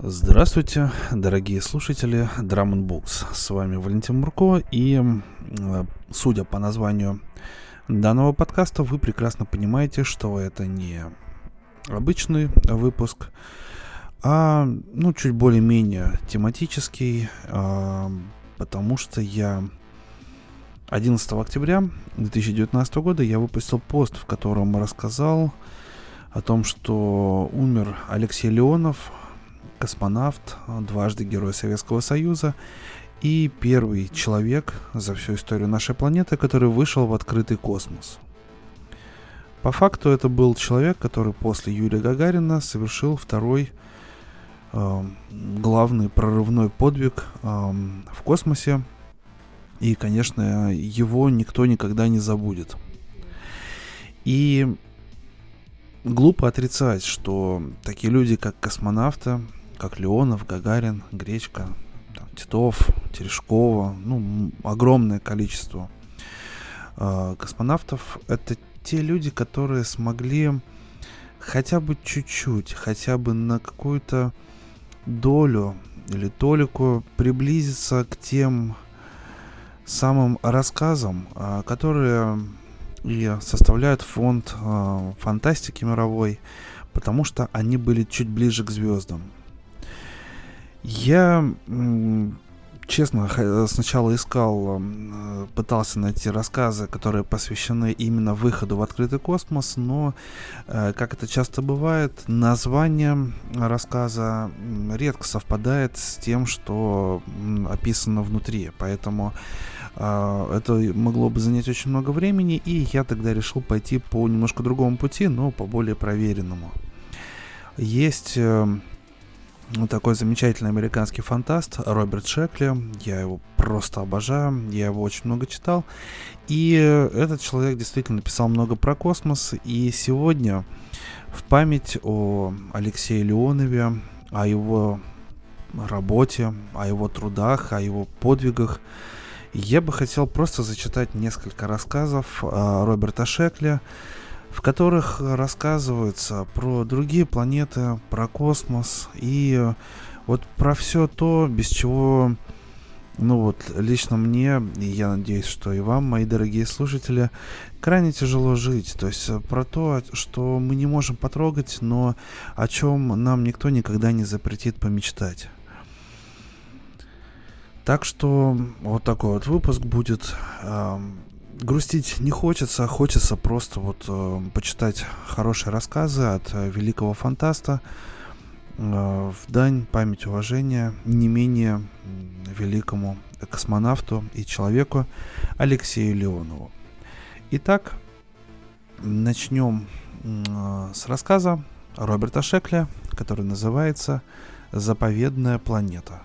Здравствуйте, дорогие слушатели Drum Books. С вами Валентин Мурко, и судя по названию данного подкаста, вы прекрасно понимаете, что это не обычный выпуск, а ну, чуть более-менее тематический, а, потому что я 11 октября 2019 года я выпустил пост, в котором рассказал о том, что умер Алексей Леонов, космонавт, дважды Герой Советского Союза и первый человек за всю историю нашей планеты, который вышел в открытый космос. По факту это был человек, который после Юрия Гагарина совершил второй э, главный прорывной подвиг э, в космосе. И, конечно, его никто никогда не забудет. И глупо отрицать, что такие люди, как космонавты, как Леонов, Гагарин, Гречка, там, Титов, Терешкова, ну, огромное количество э, космонавтов. Это те люди, которые смогли хотя бы чуть-чуть, хотя бы на какую-то долю или толику приблизиться к тем самым рассказам, э, которые и составляют фонд э, фантастики мировой, потому что они были чуть ближе к звездам. Я, честно, сначала искал, э, пытался найти рассказы, которые посвящены именно выходу в открытый космос, но, э, как это часто бывает, название рассказа редко совпадает с тем, что описано внутри. Поэтому э, это могло бы занять очень много времени, и я тогда решил пойти по немножко другому пути, но по более проверенному. Есть такой замечательный американский фантаст Роберт Шекли. Я его просто обожаю, я его очень много читал. И этот человек действительно написал много про космос. И сегодня в память о Алексее Леонове, о его работе, о его трудах, о его подвигах, я бы хотел просто зачитать несколько рассказов Роберта Шекли, в которых рассказывается про другие планеты, про космос и вот про все то, без чего, ну вот, лично мне, и я надеюсь, что и вам, мои дорогие слушатели, крайне тяжело жить. То есть э, про то, что мы не можем потрогать, но о чем нам никто никогда не запретит помечтать. Так что вот такой вот выпуск будет грустить не хочется, хочется просто вот э, почитать хорошие рассказы от э, великого фантаста э, в дань память уважения не менее великому космонавту и человеку Алексею Леонову. Итак, начнем э, с рассказа Роберта Шекля, который называется «Заповедная планета».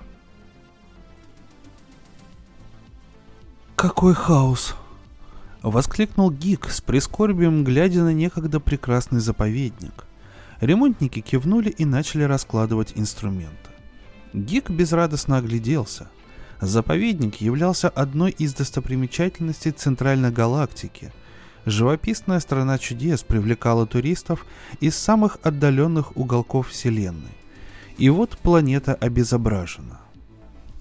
Какой хаос! Воскликнул Гик с прискорбием, глядя на некогда прекрасный заповедник. Ремонтники кивнули и начали раскладывать инструменты. Гик безрадостно огляделся. Заповедник являлся одной из достопримечательностей Центральной галактики. Живописная страна чудес привлекала туристов из самых отдаленных уголков Вселенной. И вот планета обезображена.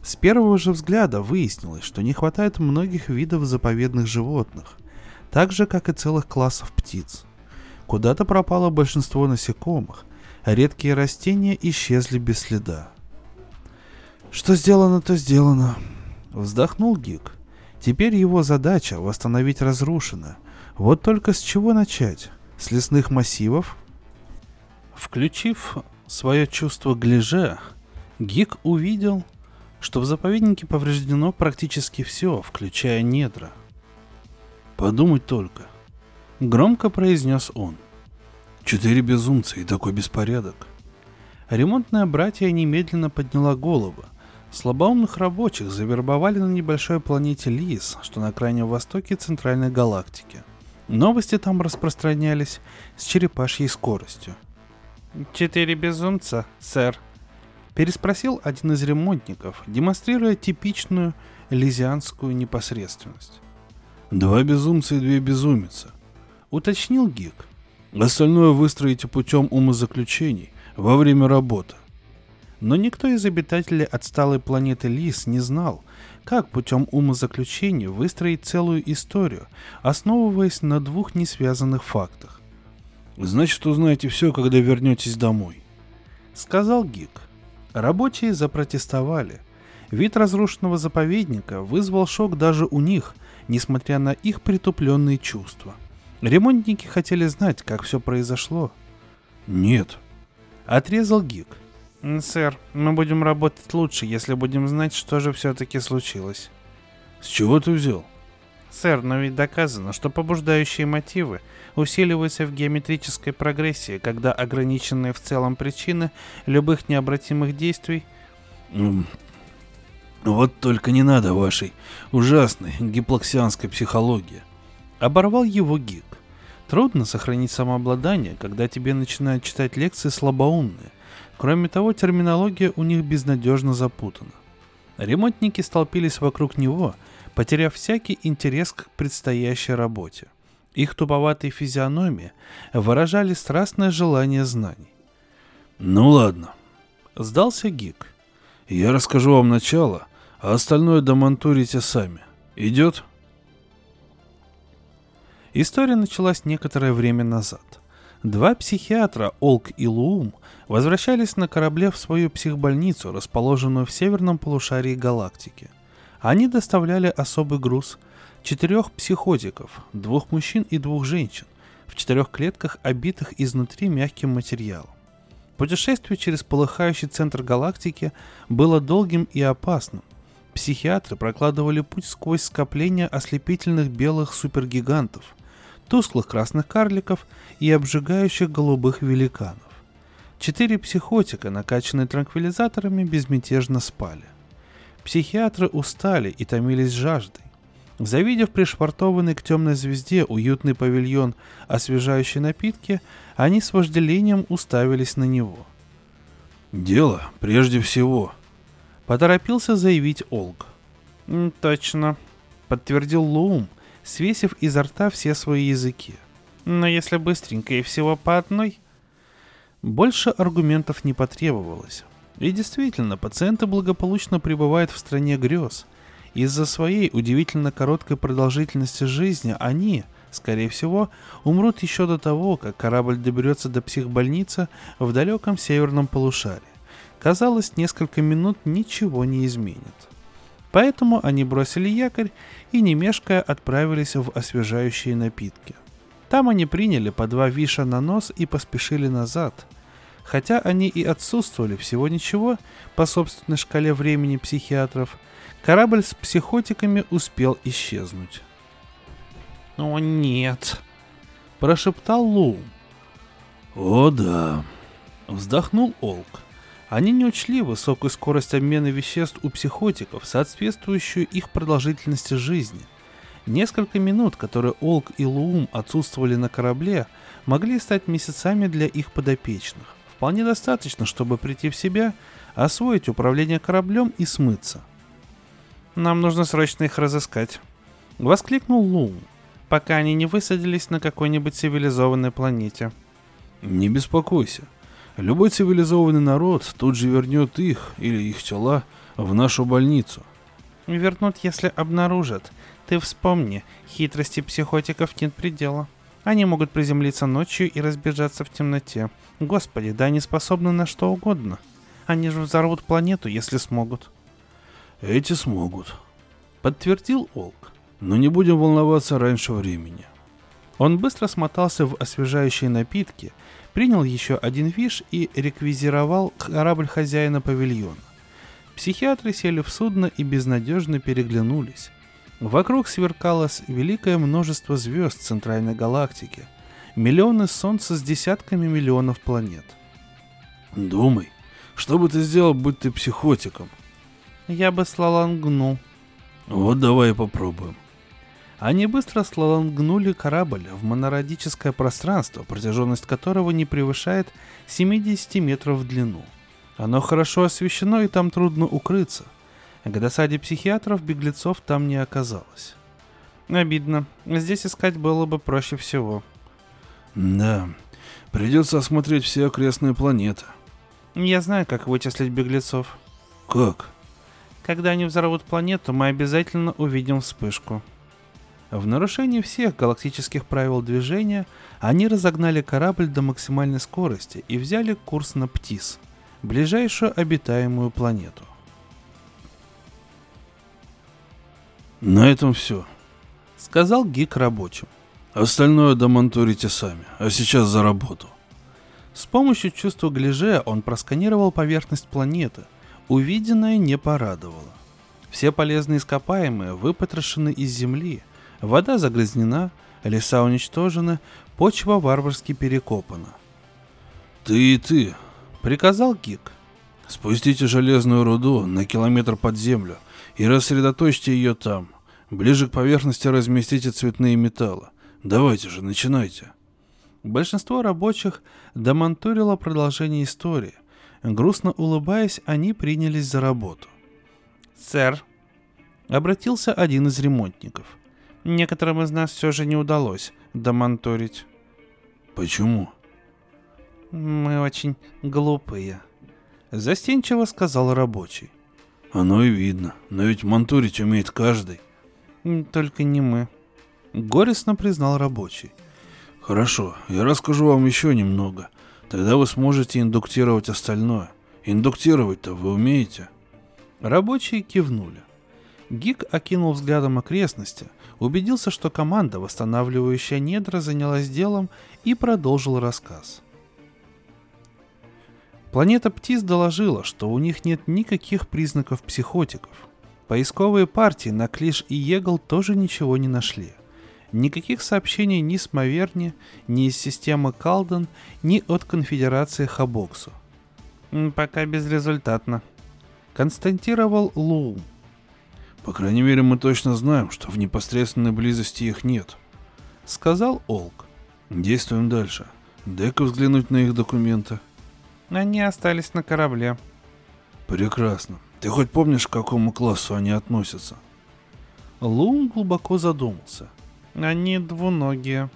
С первого же взгляда выяснилось, что не хватает многих видов заповедных животных, так же, как и целых классов птиц. Куда-то пропало большинство насекомых, редкие растения исчезли без следа. «Что сделано, то сделано», — вздохнул Гик. «Теперь его задача — восстановить разрушенное. Вот только с чего начать? С лесных массивов?» Включив свое чувство гляже, Гик увидел, что в заповеднике повреждено практически все, включая недра. Подумать только. Громко произнес он. Четыре безумца и такой беспорядок. Ремонтная братья немедленно подняла голову. Слабоумных рабочих завербовали на небольшой планете Лис, что на крайнем востоке Центральной галактики. Новости там распространялись с черепашьей скоростью. «Четыре безумца, сэр», Переспросил один из ремонтников, демонстрируя типичную лизианскую непосредственность. «Два безумца и две безумицы», — уточнил Гик. «Остальное выстроите путем умозаключений во время работы». Но никто из обитателей отсталой планеты Лис не знал, как путем умозаключения выстроить целую историю, основываясь на двух несвязанных фактах. «Значит, узнаете все, когда вернетесь домой», — сказал Гик. Рабочие запротестовали. Вид разрушенного заповедника вызвал шок даже у них, несмотря на их притупленные чувства. Ремонтники хотели знать, как все произошло. «Нет», — отрезал Гик. «Сэр, мы будем работать лучше, если будем знать, что же все-таки случилось». «С чего ты взял?» «Сэр, но ведь доказано, что побуждающие мотивы усиливаются в геометрической прогрессии, когда ограниченные в целом причины любых необратимых действий...» «Вот только не надо вашей ужасной гиплоксианской психологии», — оборвал его гик. Трудно сохранить самообладание, когда тебе начинают читать лекции слабоумные — Кроме того, терминология у них безнадежно запутана. Ремонтники столпились вокруг него, потеряв всякий интерес к предстоящей работе. Их туповатые физиономии выражали страстное желание знаний. «Ну ладно», — сдался Гик. «Я расскажу вам начало, а остальное домонтурите сами. Идет?» История началась некоторое время назад. Два психиатра, Олк и Луум, возвращались на корабле в свою психбольницу, расположенную в северном полушарии галактики. Они доставляли особый груз – четырех психотиков, двух мужчин и двух женщин, в четырех клетках, обитых изнутри мягким материалом. Путешествие через полыхающий центр галактики было долгим и опасным. Психиатры прокладывали путь сквозь скопления ослепительных белых супергигантов – тусклых красных карликов и обжигающих голубых великанов. Четыре психотика, накачанные транквилизаторами, безмятежно спали. Психиатры устали и томились жаждой. Завидев пришвартованный к темной звезде уютный павильон освежающей напитки, они с вожделением уставились на него. «Дело прежде всего», — поторопился заявить Олг. «Точно», — подтвердил Луум, — свесив изо рта все свои языки. Но если быстренько и всего по одной... Больше аргументов не потребовалось. И действительно, пациенты благополучно пребывают в стране грез. Из-за своей удивительно короткой продолжительности жизни они, скорее всего, умрут еще до того, как корабль доберется до психбольницы в далеком северном полушарии. Казалось, несколько минут ничего не изменит. Поэтому они бросили якорь и, не мешкая, отправились в освежающие напитки. Там они приняли по два виша на нос и поспешили назад. Хотя они и отсутствовали всего ничего по собственной шкале времени психиатров, корабль с психотиками успел исчезнуть. «О нет!» – прошептал Лу. «О да!» – вздохнул Олк. Они не учли высокую скорость обмена веществ у психотиков, соответствующую их продолжительности жизни. Несколько минут, которые Олк и Луум отсутствовали на корабле, могли стать месяцами для их подопечных. Вполне достаточно, чтобы прийти в себя, освоить управление кораблем и смыться. «Нам нужно срочно их разыскать», — воскликнул Луум, пока они не высадились на какой-нибудь цивилизованной планете. «Не беспокойся», Любой цивилизованный народ тут же вернет их или их тела в нашу больницу. Вернут, если обнаружат. Ты вспомни, хитрости психотиков нет предела. Они могут приземлиться ночью и разбежаться в темноте. Господи, да они способны на что угодно. Они же взорвут планету, если смогут. Эти смогут, подтвердил Олк. Но не будем волноваться раньше времени. Он быстро смотался в освежающие напитки принял еще один виш и реквизировал корабль хозяина павильона. Психиатры сели в судно и безнадежно переглянулись. Вокруг сверкалось великое множество звезд центральной галактики, миллионы солнца с десятками миллионов планет. Думай, что бы ты сделал, будь ты психотиком? Я бы слалангнул. Вот давай попробуем. Они быстро слалангнули корабль в монородическое пространство, протяженность которого не превышает 70 метров в длину. Оно хорошо освещено и там трудно укрыться. К досаде психиатров беглецов там не оказалось. Обидно. Здесь искать было бы проще всего. Да, придется осмотреть все окрестные планеты. Я знаю, как вычислить беглецов. Как? Когда они взорвут планету, мы обязательно увидим вспышку. В нарушении всех галактических правил движения они разогнали корабль до максимальной скорости и взяли курс на Птис, ближайшую обитаемую планету. На этом все, сказал Гик рабочим. Остальное домонтурите сами, а сейчас за работу. С помощью чувства гляже он просканировал поверхность планеты. Увиденное не порадовало. Все полезные ископаемые выпотрошены из земли, вода загрязнена, леса уничтожены, почва варварски перекопана. «Ты и ты», — приказал Гик. «Спустите железную руду на километр под землю и рассредоточьте ее там. Ближе к поверхности разместите цветные металлы. Давайте же, начинайте». Большинство рабочих домонтурило продолжение истории. Грустно улыбаясь, они принялись за работу. «Сэр», — обратился один из ремонтников, — «некоторым из нас все же не удалось домонтурить». «Почему?» «Мы очень глупые», — застенчиво сказал рабочий. «Оно и видно, но ведь монтурить умеет каждый». «Только не мы», — горестно признал рабочий. Хорошо, я расскажу вам еще немного. Тогда вы сможете индуктировать остальное. Индуктировать-то вы умеете? Рабочие кивнули. Гик окинул взглядом окрестности, убедился, что команда, восстанавливающая недра, занялась делом и продолжил рассказ. Планета Птиз доложила, что у них нет никаких признаков психотиков. Поисковые партии на Клиш и Егл тоже ничего не нашли. Никаких сообщений ни с Маверни, ни из системы Калден, ни от конфедерации Хабоксу. «Пока безрезультатно», — констатировал Лу. «По крайней мере, мы точно знаем, что в непосредственной близости их нет», — сказал Олк. «Действуем дальше. Дай-ка взглянуть на их документы». «Они остались на корабле». «Прекрасно. Ты хоть помнишь, к какому классу они относятся?» Лун глубоко задумался — они двуногие.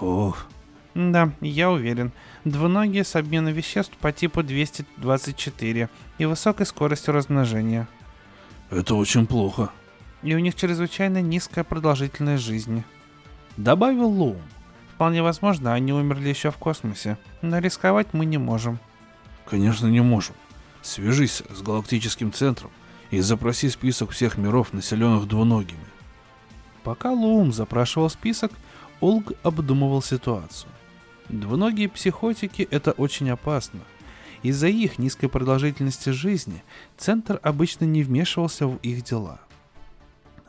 Ох. Да, я уверен. Двуногие с обменом веществ по типу 224 и высокой скоростью размножения. Это очень плохо. И у них чрезвычайно низкая продолжительность жизни. Добавил Лоум. Вполне возможно, они умерли еще в космосе, но рисковать мы не можем. Конечно, не можем. Свяжись с галактическим центром и запроси список всех миров, населенных двуногими. Пока Лоум запрашивал список, Олг обдумывал ситуацию. Двуногие психотики — это очень опасно. Из-за их низкой продолжительности жизни Центр обычно не вмешивался в их дела.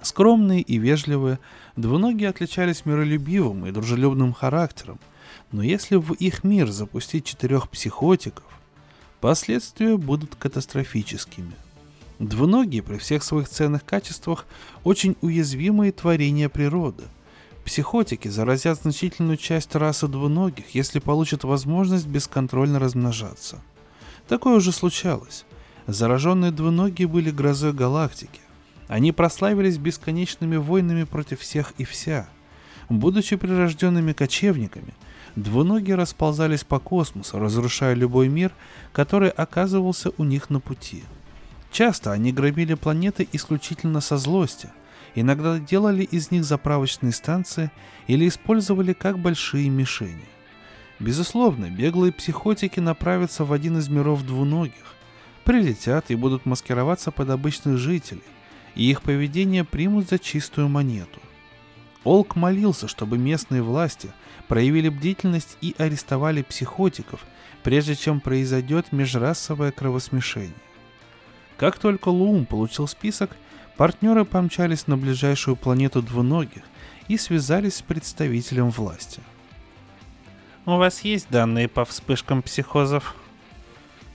Скромные и вежливые, двуногие отличались миролюбивым и дружелюбным характером, но если в их мир запустить четырех психотиков, последствия будут катастрофическими. Двуногие при всех своих ценных качествах очень уязвимые творения природы. Психотики заразят значительную часть расы двуногих, если получат возможность бесконтрольно размножаться. Такое уже случалось. Зараженные двуногие были грозой галактики. Они прославились бесконечными войнами против всех и вся. Будучи прирожденными кочевниками, двуногие расползались по космосу, разрушая любой мир, который оказывался у них на пути – Часто они громили планеты исключительно со злости, иногда делали из них заправочные станции или использовали как большие мишени. Безусловно, беглые психотики направятся в один из миров двуногих, прилетят и будут маскироваться под обычных жителей, и их поведение примут за чистую монету. Олк молился, чтобы местные власти проявили бдительность и арестовали психотиков, прежде чем произойдет межрасовое кровосмешение. Как только Луум получил список, партнеры помчались на ближайшую планету двуногих и связались с представителем власти. «У вас есть данные по вспышкам психозов?»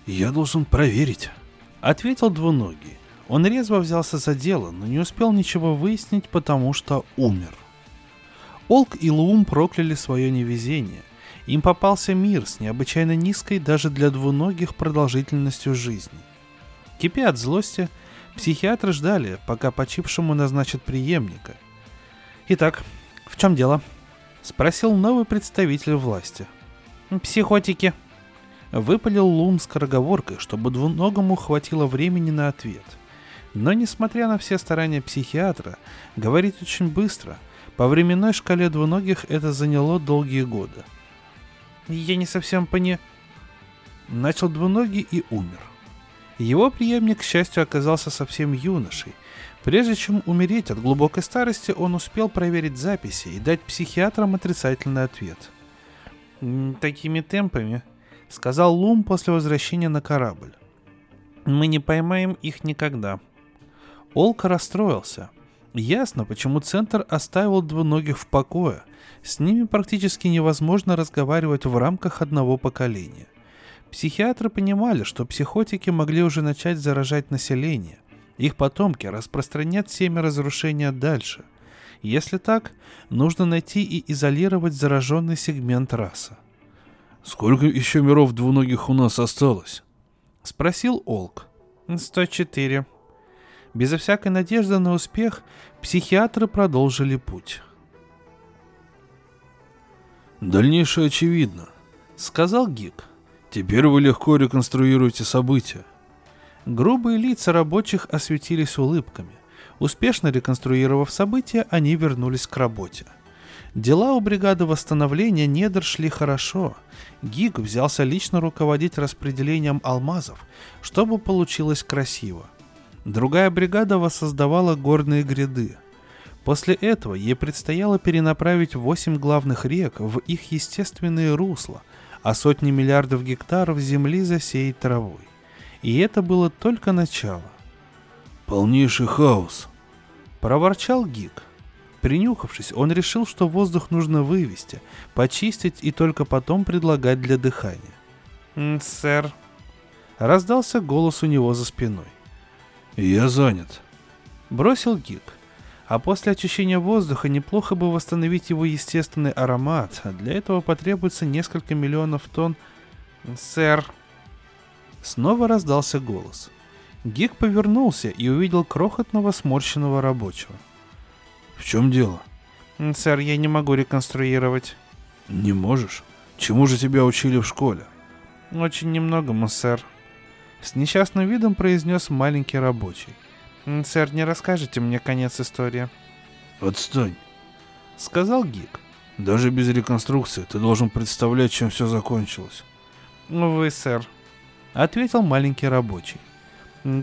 «Я должен проверить», — ответил двуногий. Он резво взялся за дело, но не успел ничего выяснить, потому что умер. Олк и Луум прокляли свое невезение. Им попался мир с необычайно низкой даже для двуногих продолжительностью жизни. Кипя от злости, психиатры ждали, пока почившему назначат преемника. «Итак, в чем дело?» — спросил новый представитель власти. «Психотики», Выпалил Лум скороговоркой, чтобы двуногому хватило времени на ответ. Но, несмотря на все старания психиатра, говорит очень быстро. По временной шкале двуногих это заняло долгие годы. «Я не совсем пони...» Начал двуногий и умер. Его преемник, к счастью, оказался совсем юношей. Прежде чем умереть от глубокой старости, он успел проверить записи и дать психиатрам отрицательный ответ. «Такими темпами», — сказал Лум после возвращения на корабль. «Мы не поймаем их никогда». Олка расстроился. Ясно, почему Центр оставил двуногих в покое. С ними практически невозможно разговаривать в рамках одного поколения. Психиатры понимали, что психотики могли уже начать заражать население. Их потомки распространят семя разрушения дальше. Если так, нужно найти и изолировать зараженный сегмент расы. «Сколько еще миров двуногих у нас осталось?» — спросил Олк. «104». Безо всякой надежды на успех, психиатры продолжили путь. «Дальнейшее очевидно», — сказал Гик. «Теперь вы легко реконструируете события». Грубые лица рабочих осветились улыбками. Успешно реконструировав события, они вернулись к работе. Дела у бригады восстановления недр шли хорошо. Гиг взялся лично руководить распределением алмазов, чтобы получилось красиво. Другая бригада воссоздавала горные гряды – После этого ей предстояло перенаправить 8 главных рек в их естественные русла, а сотни миллиардов гектаров земли засеять травой. И это было только начало. «Полнейший хаос», — проворчал Гик. Принюхавшись, он решил, что воздух нужно вывести, почистить и только потом предлагать для дыхания. «Сэр», — раздался голос у него за спиной. «Я занят», — бросил Гик а после очищения воздуха неплохо бы восстановить его естественный аромат. Для этого потребуется несколько миллионов тонн... Сэр... Снова раздался голос. Гик повернулся и увидел крохотного сморщенного рабочего. «В чем дело?» «Сэр, я не могу реконструировать». «Не можешь? Чему же тебя учили в школе?» «Очень немногому, сэр», — с несчастным видом произнес маленький рабочий. «Сэр, не расскажете мне конец истории?» «Отстань», — сказал Гик. «Даже без реконструкции ты должен представлять, чем все закончилось». «Увы, сэр», — ответил маленький рабочий.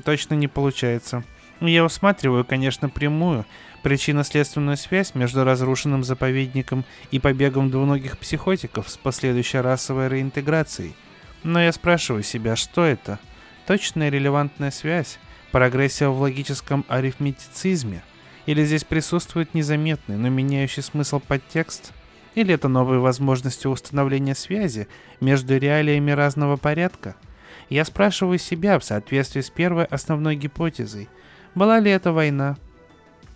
«Точно не получается. Я усматриваю, конечно, прямую причинно-следственную связь между разрушенным заповедником и побегом двуногих психотиков с последующей расовой реинтеграцией. Но я спрашиваю себя, что это? Точная релевантная связь? Прогрессия в логическом арифметицизме? Или здесь присутствует незаметный, но меняющий смысл подтекст? Или это новые возможности установления связи между реалиями разного порядка? Я спрашиваю себя в соответствии с первой основной гипотезой. Была ли это война?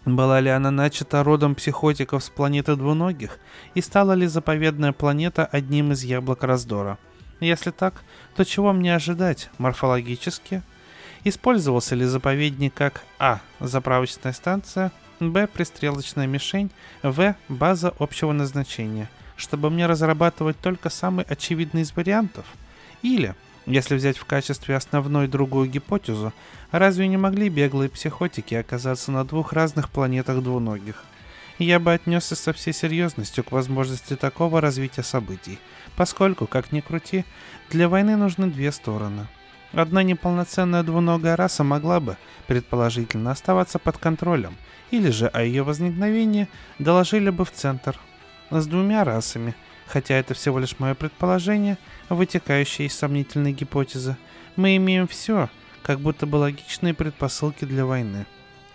Была ли она начата родом психотиков с планеты двуногих? И стала ли заповедная планета одним из яблок раздора? Если так, то чего мне ожидать морфологически? Использовался ли заповедник как А. Заправочная станция, Б. Пристрелочная мишень, В. База общего назначения, чтобы мне разрабатывать только самый очевидный из вариантов? Или, если взять в качестве основной другую гипотезу, разве не могли беглые психотики оказаться на двух разных планетах двуногих? Я бы отнесся со всей серьезностью к возможности такого развития событий, поскольку, как ни крути, для войны нужны две стороны – Одна неполноценная двуногая раса могла бы, предположительно, оставаться под контролем, или же о ее возникновении доложили бы в центр. С двумя расами, хотя это всего лишь мое предположение, вытекающее из сомнительной гипотезы, мы имеем все, как будто бы логичные предпосылки для войны.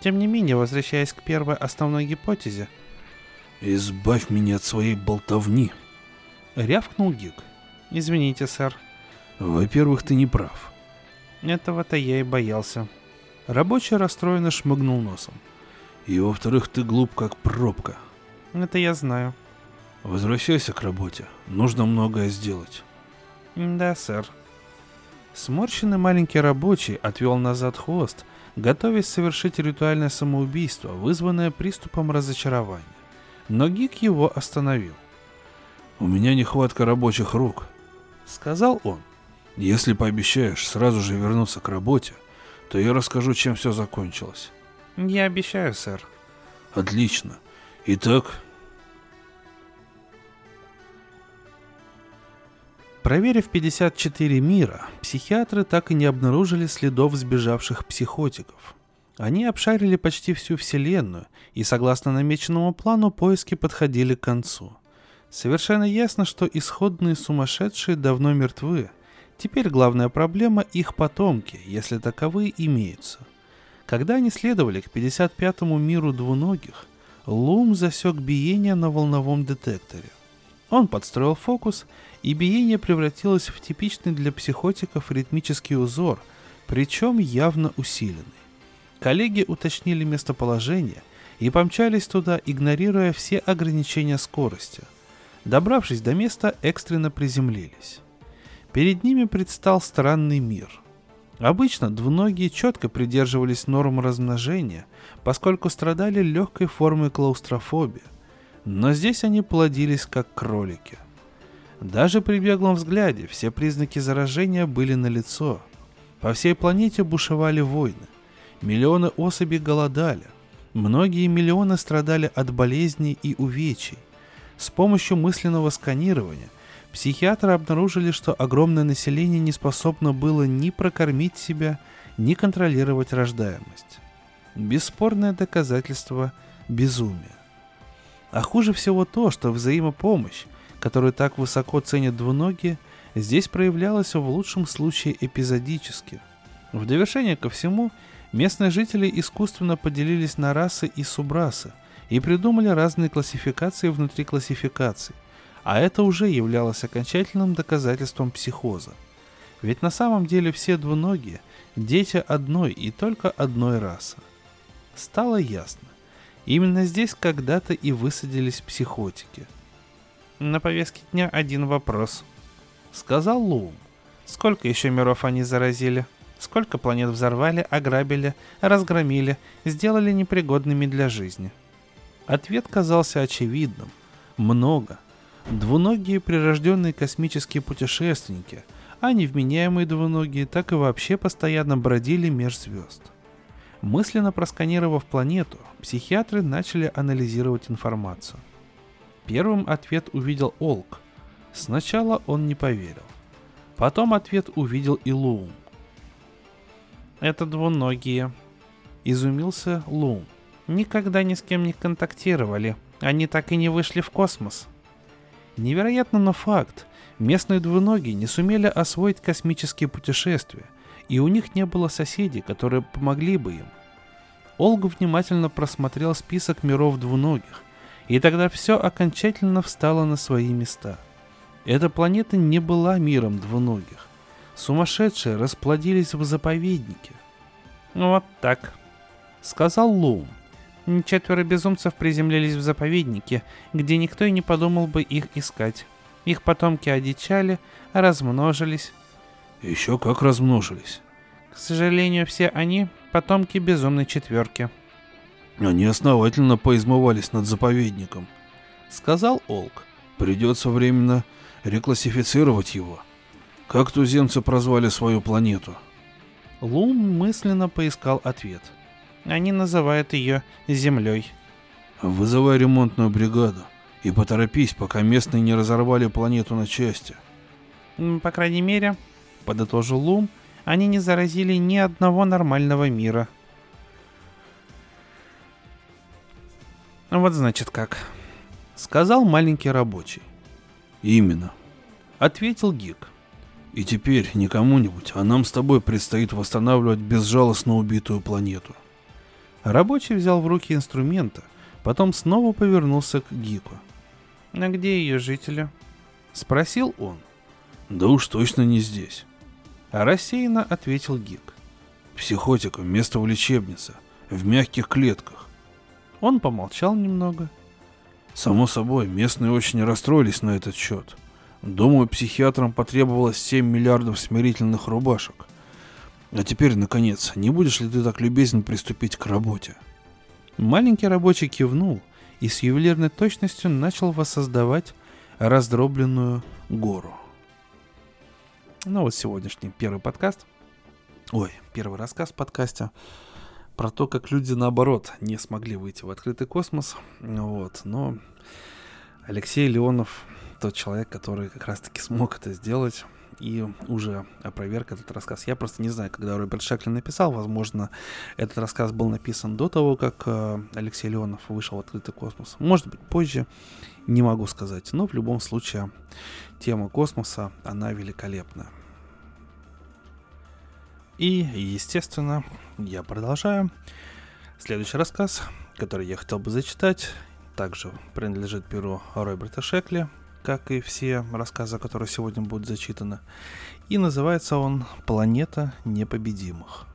Тем не менее, возвращаясь к первой основной гипотезе... «Избавь меня от своей болтовни!» — рявкнул Гик. «Извините, сэр». «Во-первых, ты не прав. Этого-то я и боялся. Рабочий расстроенно шмыгнул носом. И во-вторых, ты глуп как пробка. Это я знаю. Возвращайся к работе. Нужно многое сделать. Да, сэр. Сморщенный маленький рабочий отвел назад хвост, готовясь совершить ритуальное самоубийство, вызванное приступом разочарования. Но Гик его остановил. «У меня нехватка рабочих рук», — сказал он. Если пообещаешь сразу же вернуться к работе, то я расскажу, чем все закончилось. Я обещаю, сэр. Отлично. Итак... Проверив 54 мира, психиатры так и не обнаружили следов сбежавших психотиков. Они обшарили почти всю Вселенную, и согласно намеченному плану поиски подходили к концу. Совершенно ясно, что исходные сумасшедшие давно мертвы. Теперь главная проблема – их потомки, если таковые имеются. Когда они следовали к 55-му миру двуногих, Лум засек биение на волновом детекторе. Он подстроил фокус и биение превратилось в типичный для психотиков ритмический узор, причем явно усиленный. Коллеги уточнили местоположение и помчались туда, игнорируя все ограничения скорости. Добравшись до места, экстренно приземлились. Перед ними предстал странный мир. Обычно двуногие четко придерживались норм размножения, поскольку страдали легкой формой клаустрофобии, но здесь они плодились как кролики. Даже при беглом взгляде все признаки заражения были налицо. По всей планете бушевали войны. Миллионы особей голодали. Многие миллионы страдали от болезней и увечий. С помощью мысленного сканирования психиатры обнаружили, что огромное население не способно было ни прокормить себя, ни контролировать рождаемость. Бесспорное доказательство безумия. А хуже всего то, что взаимопомощь, которую так высоко ценят двуногие, здесь проявлялась в лучшем случае эпизодически. В довершение ко всему, местные жители искусственно поделились на расы и субрасы и придумали разные классификации внутри классификаций, а это уже являлось окончательным доказательством психоза. Ведь на самом деле все двуногие – дети одной и только одной расы. Стало ясно. Именно здесь когда-то и высадились психотики – на повестке дня один вопрос. Сказал Лум. Сколько еще миров они заразили? Сколько планет взорвали, ограбили, разгромили, сделали непригодными для жизни? Ответ казался очевидным. Много. Двуногие прирожденные космические путешественники, а невменяемые двуногие так и вообще постоянно бродили меж звезд. Мысленно просканировав планету, психиатры начали анализировать информацию – Первым ответ увидел Олк. Сначала он не поверил. Потом ответ увидел и Лум. «Это двуногие», — изумился Лум. «Никогда ни с кем не контактировали. Они так и не вышли в космос». Невероятно, но факт. Местные двуногие не сумели освоить космические путешествия, и у них не было соседей, которые помогли бы им. Олг внимательно просмотрел список миров двуногих и тогда все окончательно встало на свои места. Эта планета не была миром двуногих. Сумасшедшие расплодились в заповеднике. «Вот так», — сказал Лоун. Четверо безумцев приземлились в заповеднике, где никто и не подумал бы их искать. Их потомки одичали, размножились. Еще как размножились. К сожалению, все они — потомки безумной четверки. Они основательно поизмывались над заповедником, сказал Олк. Придется временно реклассифицировать его. Как туземцы прозвали свою планету? Лум мысленно поискал ответ. Они называют ее Землей. Вызывай ремонтную бригаду и поторопись, пока местные не разорвали планету на части. По крайней мере, подытожил Лум, они не заразили ни одного нормального мира. Вот значит как. Сказал маленький рабочий. Именно. Ответил Гик. И теперь не кому-нибудь, а нам с тобой предстоит восстанавливать безжалостно убитую планету. Рабочий взял в руки инструмента, потом снова повернулся к Гику. «А где ее жители?» Спросил он. «Да уж точно не здесь». А рассеянно ответил Гик. «Психотика, место в лечебнице, в мягких клетках. Он помолчал немного. Само собой, местные очень расстроились на этот счет. Думаю, психиатрам потребовалось 7 миллиардов смирительных рубашек. А теперь, наконец, не будешь ли ты так любезен приступить к работе? Маленький рабочий кивнул и с ювелирной точностью начал воссоздавать раздробленную гору. Ну вот сегодняшний первый подкаст, ой, первый рассказ в подкасте про то, как люди наоборот не смогли выйти в открытый космос. Вот, но Алексей Леонов тот человек, который как раз-таки смог это сделать и уже опроверг этот рассказ. Я просто не знаю, когда Роберт Шеклин написал, возможно, этот рассказ был написан до того, как э, Алексей Леонов вышел в открытый космос. Может быть, позже, не могу сказать. Но в любом случае, тема космоса, она великолепная. И, естественно, я продолжаю. Следующий рассказ, который я хотел бы зачитать, также принадлежит перу Роберта Шекли, как и все рассказы, которые сегодня будут зачитаны. И называется он «Планета непобедимых».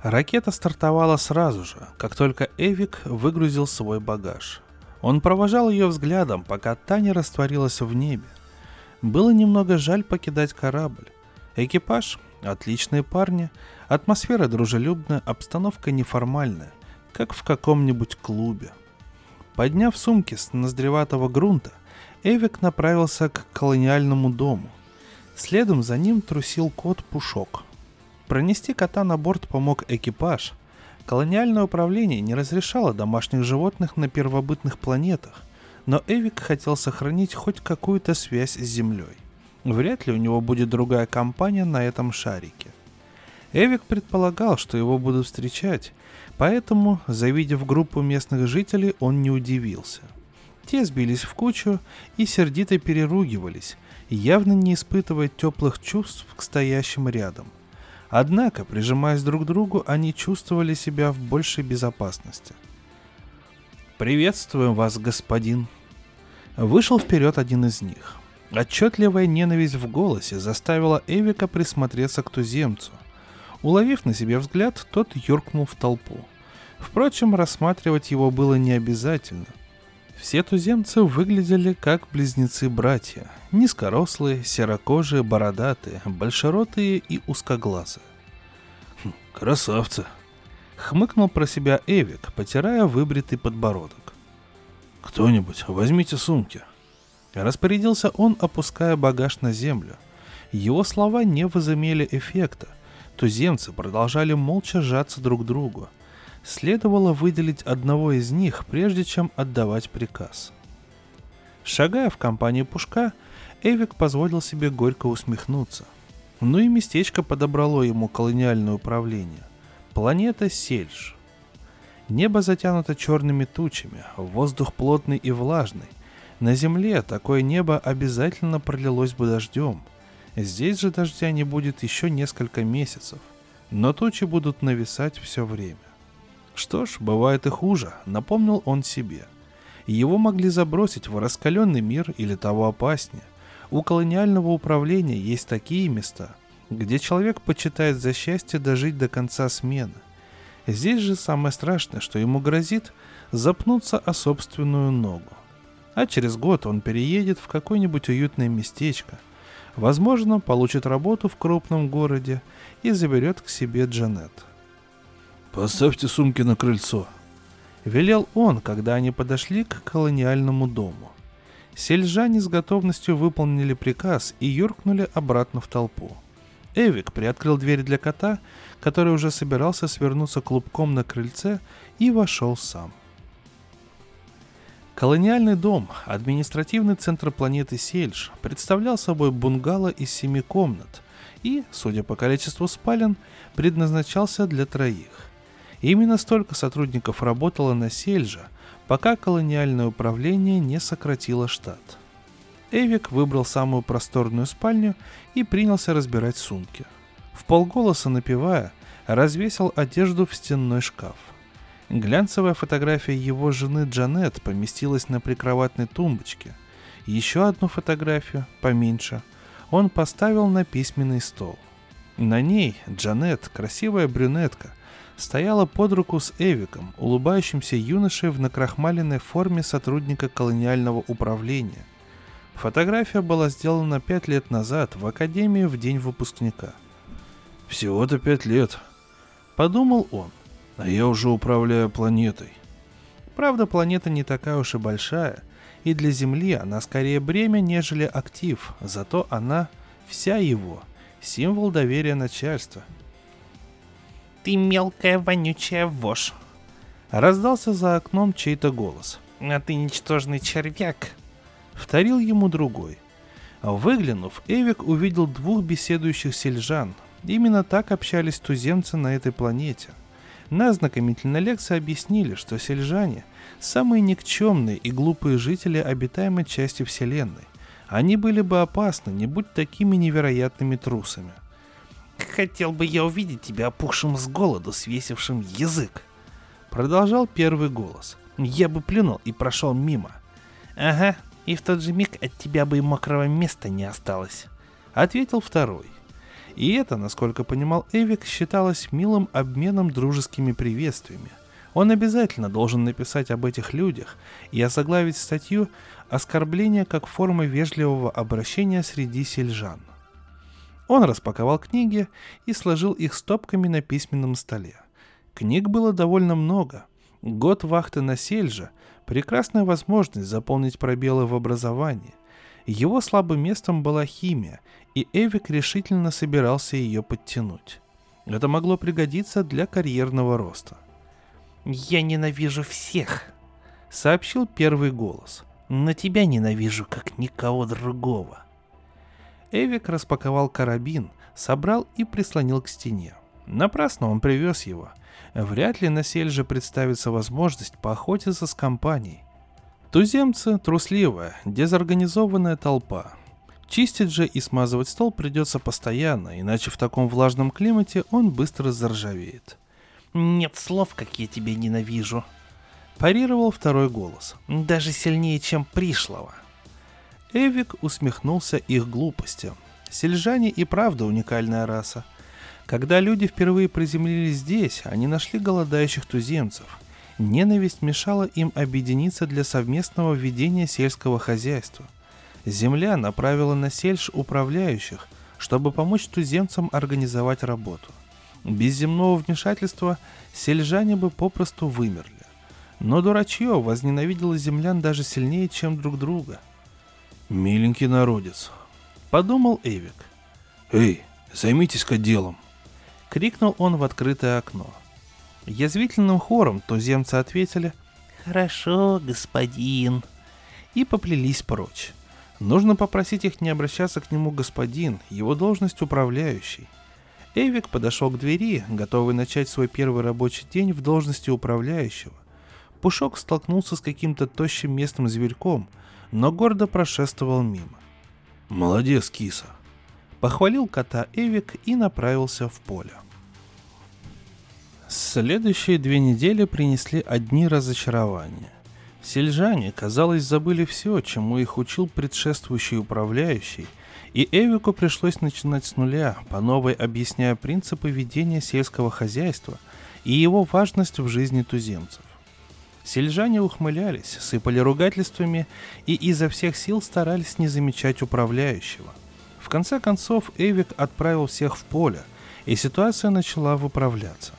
Ракета стартовала сразу же, как только Эвик выгрузил свой багаж. Он провожал ее взглядом, пока та не растворилась в небе. Было немного жаль покидать корабль. Экипаж – отличные парни, атмосфера дружелюбная, обстановка неформальная, как в каком-нибудь клубе – Подняв сумки с ноздреватого грунта, Эвик направился к колониальному дому. Следом за ним трусил кот Пушок. Пронести кота на борт помог экипаж. Колониальное управление не разрешало домашних животных на первобытных планетах, но Эвик хотел сохранить хоть какую-то связь с Землей. Вряд ли у него будет другая компания на этом шарике. Эвик предполагал, что его будут встречать, Поэтому, завидев группу местных жителей, он не удивился. Те сбились в кучу и сердито переругивались, явно не испытывая теплых чувств к стоящим рядом. Однако, прижимаясь друг к другу, они чувствовали себя в большей безопасности. «Приветствуем вас, господин!» Вышел вперед один из них. Отчетливая ненависть в голосе заставила Эвика присмотреться к туземцу – Уловив на себе взгляд, тот юркнул в толпу. Впрочем, рассматривать его было не обязательно. Все туземцы выглядели как близнецы-братья. Низкорослые, серокожие, бородатые, большеротые и узкоглазые. Хм, «Красавцы!» — хмыкнул про себя Эвик, потирая выбритый подбородок. «Кто-нибудь, возьмите сумки!» Распорядился он, опуская багаж на землю. Его слова не возымели эффекта — Туземцы продолжали молча сжаться друг к другу. Следовало выделить одного из них, прежде чем отдавать приказ. Шагая в компании Пушка, Эвик позволил себе горько усмехнуться. Ну и местечко подобрало ему колониальное управление. Планета Сельж. Небо затянуто черными тучами, воздух плотный и влажный. На Земле такое небо обязательно пролилось бы дождем – Здесь же дождя не будет еще несколько месяцев, но тучи будут нависать все время. Что ж, бывает и хуже, напомнил он себе. Его могли забросить в раскаленный мир или того опаснее. У колониального управления есть такие места, где человек почитает за счастье дожить до конца смены. Здесь же самое страшное, что ему грозит запнуться о собственную ногу. А через год он переедет в какое-нибудь уютное местечко – Возможно, получит работу в крупном городе и заберет к себе Джанет. «Поставьте сумки на крыльцо», — велел он, когда они подошли к колониальному дому. Сельжане с готовностью выполнили приказ и юркнули обратно в толпу. Эвик приоткрыл дверь для кота, который уже собирался свернуться клубком на крыльце, и вошел сам. Колониальный дом, административный центр планеты Сельж, представлял собой бунгало из семи комнат и, судя по количеству спален, предназначался для троих. Именно столько сотрудников работало на Сельже, пока колониальное управление не сократило штат. Эвик выбрал самую просторную спальню и принялся разбирать сумки. В полголоса напевая, развесил одежду в стенной шкаф – Глянцевая фотография его жены Джанет поместилась на прикроватной тумбочке. Еще одну фотографию, поменьше, он поставил на письменный стол. На ней Джанет, красивая брюнетка, стояла под руку с Эвиком, улыбающимся юношей в накрахмаленной форме сотрудника колониального управления. Фотография была сделана пять лет назад в Академии в день выпускника. «Всего-то пять лет», — подумал он — а я уже управляю планетой. Правда, планета не такая уж и большая. и для Земли она скорее бремя, нежели актив, зато она вся его, символ доверия начальства. «Ты мелкая вонючая вошь!» Раздался за окном чей-то голос. «А ты ничтожный червяк!» Вторил ему другой. Выглянув, Эвик увидел двух беседующих сельжан. Именно так общались туземцы на этой планете. На ознакомительной лекции объяснили, что сельжане – самые никчемные и глупые жители обитаемой части Вселенной. Они были бы опасны, не будь такими невероятными трусами. «Хотел бы я увидеть тебя опухшим с голоду, свесившим язык!» Продолжал первый голос. «Я бы плюнул и прошел мимо». «Ага, и в тот же миг от тебя бы и мокрого места не осталось», — ответил второй. И это, насколько понимал Эвик, считалось милым обменом дружескими приветствиями. Он обязательно должен написать об этих людях и озаглавить статью «Оскорбление как форма вежливого обращения среди сельжан». Он распаковал книги и сложил их стопками на письменном столе. Книг было довольно много. Год вахты на Сельже – прекрасная возможность заполнить пробелы в образовании. Его слабым местом была химия, и Эвик решительно собирался ее подтянуть. Это могло пригодиться для карьерного роста. «Я ненавижу всех», — сообщил первый голос. «Но тебя ненавижу, как никого другого». Эвик распаковал карабин, собрал и прислонил к стене. Напрасно он привез его. Вряд ли на Сельже представится возможность поохотиться с компанией. Туземцы – трусливая, дезорганизованная толпа. Чистить же и смазывать стол придется постоянно, иначе в таком влажном климате он быстро заржавеет. «Нет слов, как я тебя ненавижу», – парировал второй голос. «Даже сильнее, чем пришлого». Эвик усмехнулся их глупостям. Сельжане и правда уникальная раса. Когда люди впервые приземлились здесь, они нашли голодающих туземцев. Ненависть мешала им объединиться для совместного ведения сельского хозяйства. Земля направила на сельш управляющих, чтобы помочь туземцам организовать работу. Без земного вмешательства сельжане бы попросту вымерли. Но дурачье возненавидело землян даже сильнее, чем друг друга. «Миленький народец», — подумал Эвик. «Эй, займитесь-ка делом!» — крикнул он в открытое окно. Язвительным хором туземцы ответили «Хорошо, господин», и поплелись прочь. Нужно попросить их не обращаться к нему господин, его должность управляющий. Эвик подошел к двери, готовый начать свой первый рабочий день в должности управляющего. Пушок столкнулся с каким-то тощим местным зверьком, но гордо прошествовал мимо. «Молодец, киса!» Похвалил кота Эвик и направился в поле. Следующие две недели принесли одни разочарования. Сельжане, казалось, забыли все, чему их учил предшествующий управляющий, и Эвику пришлось начинать с нуля, по новой объясняя принципы ведения сельского хозяйства и его важность в жизни туземцев. Сельжане ухмылялись, сыпали ругательствами и изо всех сил старались не замечать управляющего. В конце концов Эвик отправил всех в поле, и ситуация начала выправляться.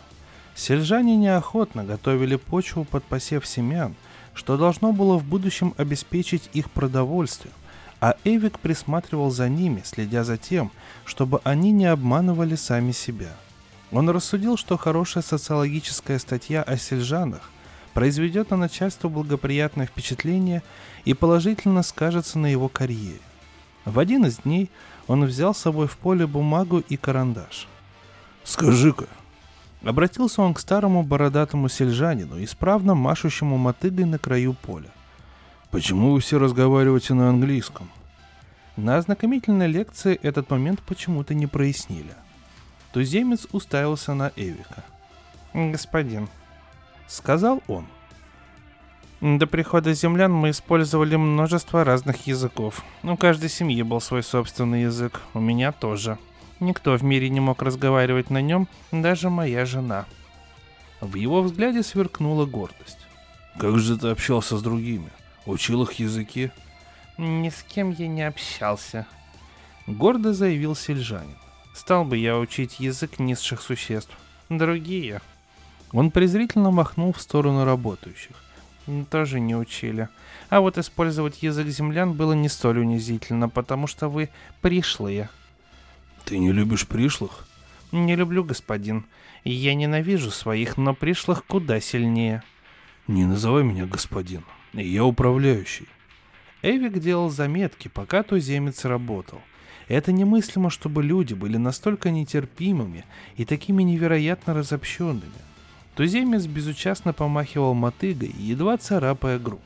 Сельжане неохотно готовили почву под посев семян, что должно было в будущем обеспечить их продовольствием, а Эвик присматривал за ними, следя за тем, чтобы они не обманывали сами себя. Он рассудил, что хорошая социологическая статья о сельжанах произведет на начальство благоприятное впечатление и положительно скажется на его карьере. В один из дней он взял с собой в поле бумагу и карандаш. «Скажи-ка, Обратился он к старому бородатому сельжанину, исправно машущему мотыгой на краю поля. «Почему вы все разговариваете на английском?» На ознакомительной лекции этот момент почему-то не прояснили. Туземец уставился на Эвика. «Господин», — сказал он. До прихода землян мы использовали множество разных языков. У каждой семьи был свой собственный язык, у меня тоже. Никто в мире не мог разговаривать на нем, даже моя жена. В его взгляде сверкнула гордость. «Как же ты общался с другими? Учил их языки?» «Ни с кем я не общался», — гордо заявил сельжанин. «Стал бы я учить язык низших существ. Другие». Он презрительно махнул в сторону работающих. Тоже не учили. А вот использовать язык землян было не столь унизительно, потому что вы пришлые. Ты не любишь пришлых? Не люблю, господин. Я ненавижу своих, но пришлых куда сильнее. Не называй меня господин. Я управляющий. Эвик делал заметки, пока туземец работал. Это немыслимо, чтобы люди были настолько нетерпимыми и такими невероятно разобщенными. Туземец безучастно помахивал мотыгой, едва царапая грунт.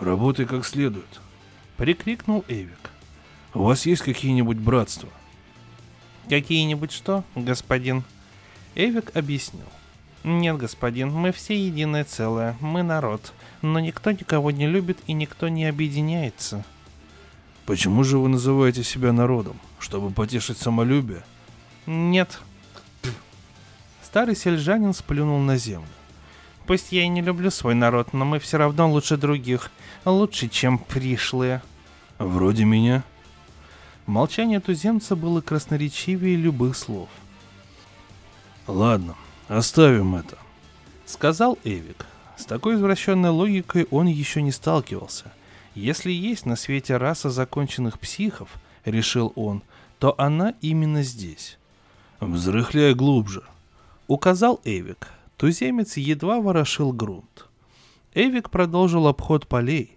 «Работай как следует», — прикрикнул Эвик. «У вас есть какие-нибудь братства?» «Какие-нибудь что, господин?» Эвик объяснил. «Нет, господин, мы все единое целое, мы народ, но никто никого не любит и никто не объединяется». «Почему же вы называете себя народом? Чтобы потешить самолюбие?» «Нет». Старый сельжанин сплюнул на землю. «Пусть я и не люблю свой народ, но мы все равно лучше других, лучше, чем пришлые». «Вроде меня?» Молчание туземца было красноречивее любых слов. «Ладно, оставим это», — сказал Эвик. С такой извращенной логикой он еще не сталкивался. Если есть на свете раса законченных психов, решил он, то она именно здесь. «Взрыхляй глубже», — указал Эвик. Туземец едва ворошил грунт. Эвик продолжил обход полей.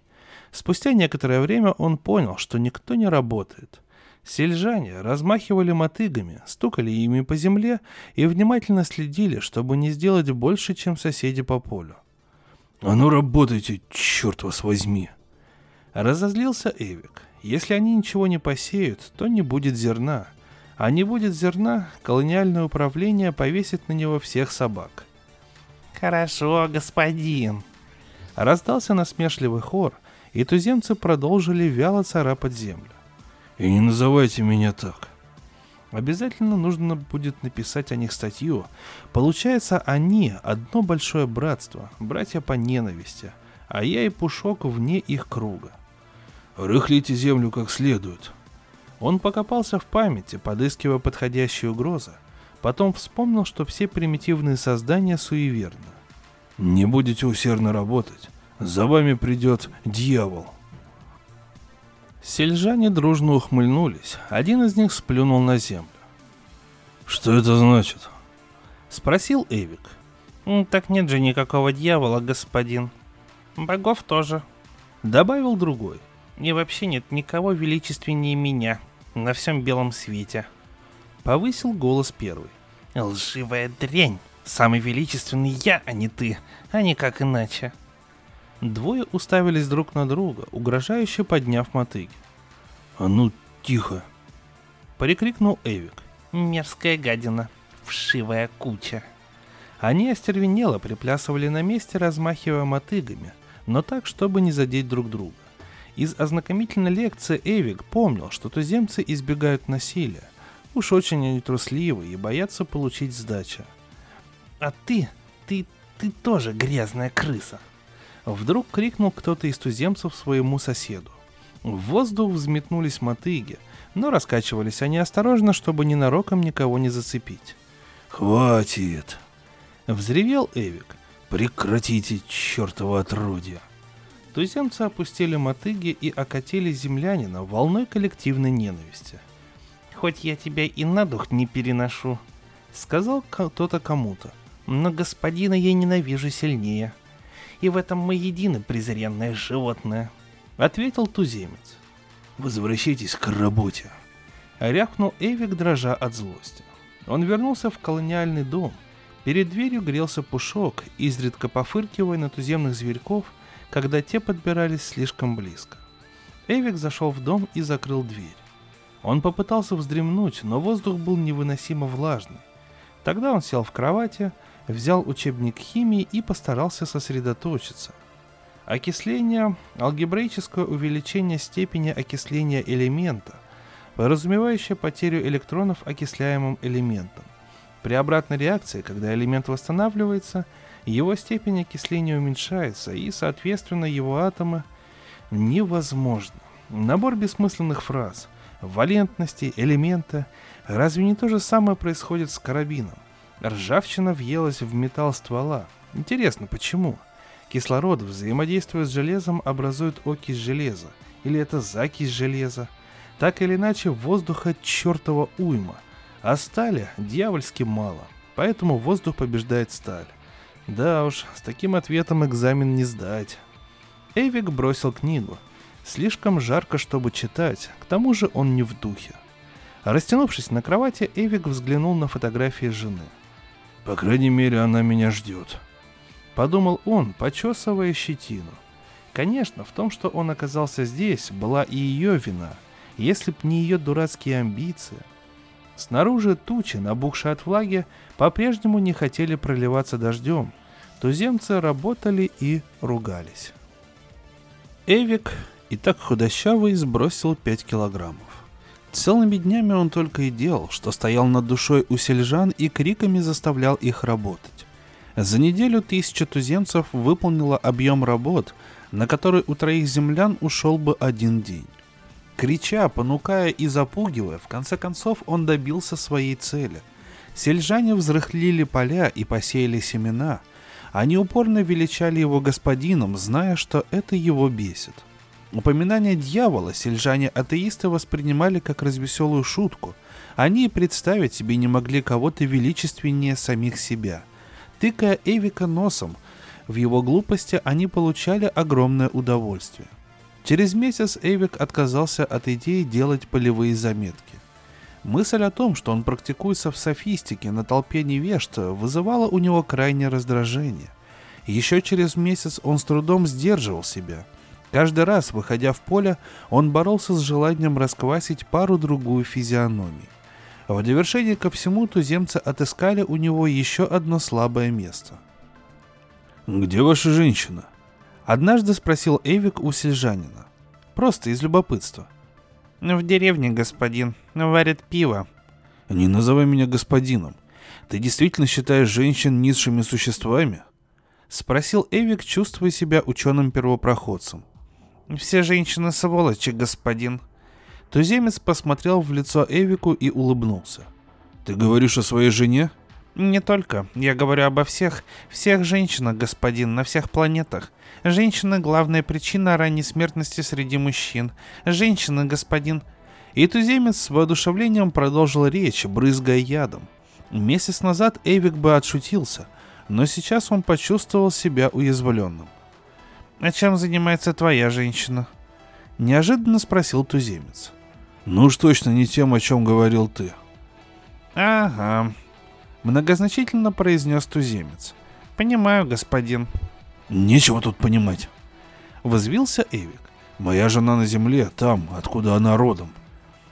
Спустя некоторое время он понял, что никто не работает — Сельжане размахивали мотыгами, стукали ими по земле и внимательно следили, чтобы не сделать больше, чем соседи по полю. «А ну работайте, черт вас возьми!» Разозлился Эвик. Если они ничего не посеют, то не будет зерна. А не будет зерна, колониальное управление повесит на него всех собак. «Хорошо, господин!» Раздался насмешливый хор, и туземцы продолжили вяло царапать землю. И не называйте меня так. Обязательно нужно будет написать о них статью. Получается, они одно большое братство, братья по ненависти, а я и Пушок вне их круга. Рыхлите землю как следует. Он покопался в памяти, подыскивая подходящие угрозы. Потом вспомнил, что все примитивные создания суеверны. Не будете усердно работать, за вами придет дьявол. Сельжане дружно ухмыльнулись. Один из них сплюнул на землю. «Что это значит?» — спросил Эвик. «Так нет же никакого дьявола, господин. Богов тоже», — добавил другой. «И вообще нет никого величественнее меня на всем белом свете», — повысил голос первый. «Лживая дрянь! Самый величественный я, а не ты, а не как иначе». Двое уставились друг на друга, угрожающе подняв мотыги. «А ну, тихо!» — прикрикнул Эвик. «Мерзкая гадина, вшивая куча!» Они остервенело приплясывали на месте, размахивая мотыгами, но так, чтобы не задеть друг друга. Из ознакомительной лекции Эвик помнил, что туземцы избегают насилия. Уж очень они трусливы и боятся получить сдача. «А ты, ты, ты тоже грязная крыса!» Вдруг крикнул кто-то из туземцев своему соседу. В воздух взметнулись мотыги, но раскачивались они осторожно, чтобы ненароком никого не зацепить. «Хватит!» — взревел Эвик. «Прекратите, чертово отродье!» Туземцы опустили мотыги и окатили землянина волной коллективной ненависти. «Хоть я тебя и на дух не переношу», — сказал кто-то кому-то, — «но господина я ненавижу сильнее» и в этом мы едины, презренное животное», — ответил туземец. «Возвращайтесь к работе», — рявкнул Эвик, дрожа от злости. Он вернулся в колониальный дом. Перед дверью грелся пушок, изредка пофыркивая на туземных зверьков, когда те подбирались слишком близко. Эвик зашел в дом и закрыл дверь. Он попытался вздремнуть, но воздух был невыносимо влажный. Тогда он сел в кровати, взял учебник химии и постарался сосредоточиться. Окисление – алгебраическое увеличение степени окисления элемента, подразумевающее потерю электронов окисляемым элементом. При обратной реакции, когда элемент восстанавливается, его степень окисления уменьшается, и, соответственно, его атомы невозможно. Набор бессмысленных фраз, валентности, элемента. Разве не то же самое происходит с карабином? Ржавчина въелась в металл ствола. Интересно, почему? Кислород, взаимодействуя с железом, образует окись железа, или это закись железа. Так или иначе, воздуха чертова уйма, а стали дьявольски мало, поэтому воздух побеждает сталь. Да уж, с таким ответом экзамен не сдать. Эвик бросил книгу. Слишком жарко, чтобы читать, к тому же он не в духе. Растянувшись на кровати, Эвик взглянул на фотографии жены. «По крайней мере, она меня ждет», — подумал он, почесывая щетину. Конечно, в том, что он оказался здесь, была и ее вина, если б не ее дурацкие амбиции. Снаружи тучи, набухшие от влаги, по-прежнему не хотели проливаться дождем. Туземцы работали и ругались. Эвик, и так худощавый, сбросил 5 килограммов. Целыми днями он только и делал, что стоял над душой у сельжан и криками заставлял их работать. За неделю тысяча туземцев выполнила объем работ, на который у троих землян ушел бы один день. Крича, понукая и запугивая, в конце концов он добился своей цели. Сельжане взрыхлили поля и посеяли семена. Они упорно величали его господином, зная, что это его бесит. Упоминание дьявола сельжане-атеисты воспринимали как развеселую шутку. Они и представить себе не могли кого-то величественнее самих себя. Тыкая Эвика носом, в его глупости они получали огромное удовольствие. Через месяц Эвик отказался от идеи делать полевые заметки. Мысль о том, что он практикуется в софистике на толпе невежд, вызывала у него крайнее раздражение. Еще через месяц он с трудом сдерживал себя – Каждый раз, выходя в поле, он боролся с желанием расквасить пару-другую физиономий. В довершение ко всему туземцы отыскали у него еще одно слабое место. «Где ваша женщина?» Однажды спросил Эвик у сельжанина. Просто из любопытства. «В деревне, господин. Варят пиво». «Не называй меня господином. Ты действительно считаешь женщин низшими существами?» Спросил Эвик, чувствуя себя ученым-первопроходцем. «Все женщины сволочи, господин». Туземец посмотрел в лицо Эвику и улыбнулся. «Ты говоришь о своей жене?» «Не только. Я говорю обо всех. Всех женщинах, господин, на всех планетах. Женщины — главная причина ранней смертности среди мужчин. Женщины, господин». И туземец с воодушевлением продолжил речь, брызгая ядом. Месяц назад Эвик бы отшутился, но сейчас он почувствовал себя уязвленным. «А чем занимается твоя женщина?» Неожиданно спросил туземец. «Ну уж точно не тем, о чем говорил ты». «Ага», — многозначительно произнес туземец. «Понимаю, господин». «Нечего тут понимать», — возвился Эвик. «Моя жена на земле, там, откуда она родом».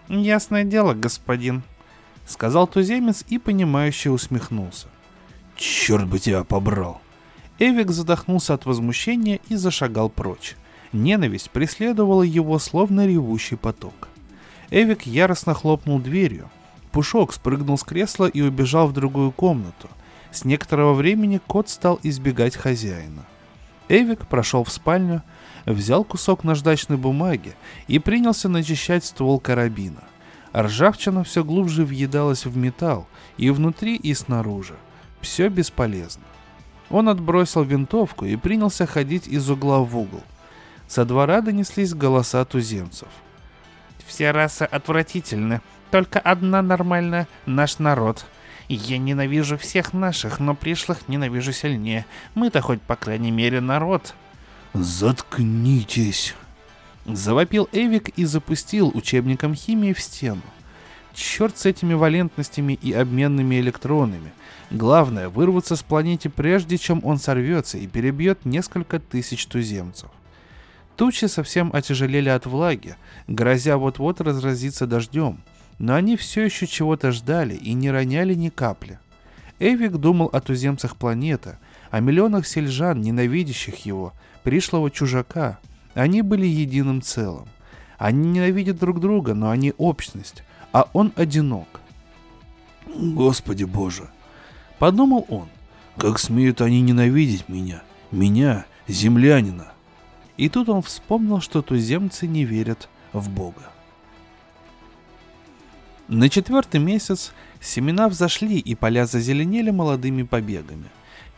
«Ясное дело, господин», — сказал туземец и, понимающе усмехнулся. «Черт бы тебя побрал!» Эвик задохнулся от возмущения и зашагал прочь. Ненависть преследовала его, словно ревущий поток. Эвик яростно хлопнул дверью. Пушок спрыгнул с кресла и убежал в другую комнату. С некоторого времени кот стал избегать хозяина. Эвик прошел в спальню, взял кусок наждачной бумаги и принялся начищать ствол карабина. Ржавчина все глубже въедалась в металл и внутри, и снаружи. Все бесполезно. Он отбросил винтовку и принялся ходить из угла в угол. Со двора донеслись голоса туземцев. «Все расы отвратительны. Только одна нормальная — наш народ. Я ненавижу всех наших, но пришлых ненавижу сильнее. Мы-то хоть, по крайней мере, народ». «Заткнитесь!» Завопил Эвик и запустил учебником химии в стену. Черт с этими валентностями и обменными электронами — Главное, вырваться с планеты прежде, чем он сорвется и перебьет несколько тысяч туземцев. Тучи совсем отяжелели от влаги, грозя вот-вот разразиться дождем, но они все еще чего-то ждали и не роняли ни капли. Эвик думал о туземцах планеты, о миллионах сельжан, ненавидящих его, пришлого чужака. Они были единым целым. Они ненавидят друг друга, но они общность, а он одинок. Господи боже, Подумал он. Как смеют они ненавидеть меня? Меня, землянина. И тут он вспомнил, что туземцы не верят в Бога. На четвертый месяц семена взошли и поля зазеленели молодыми побегами.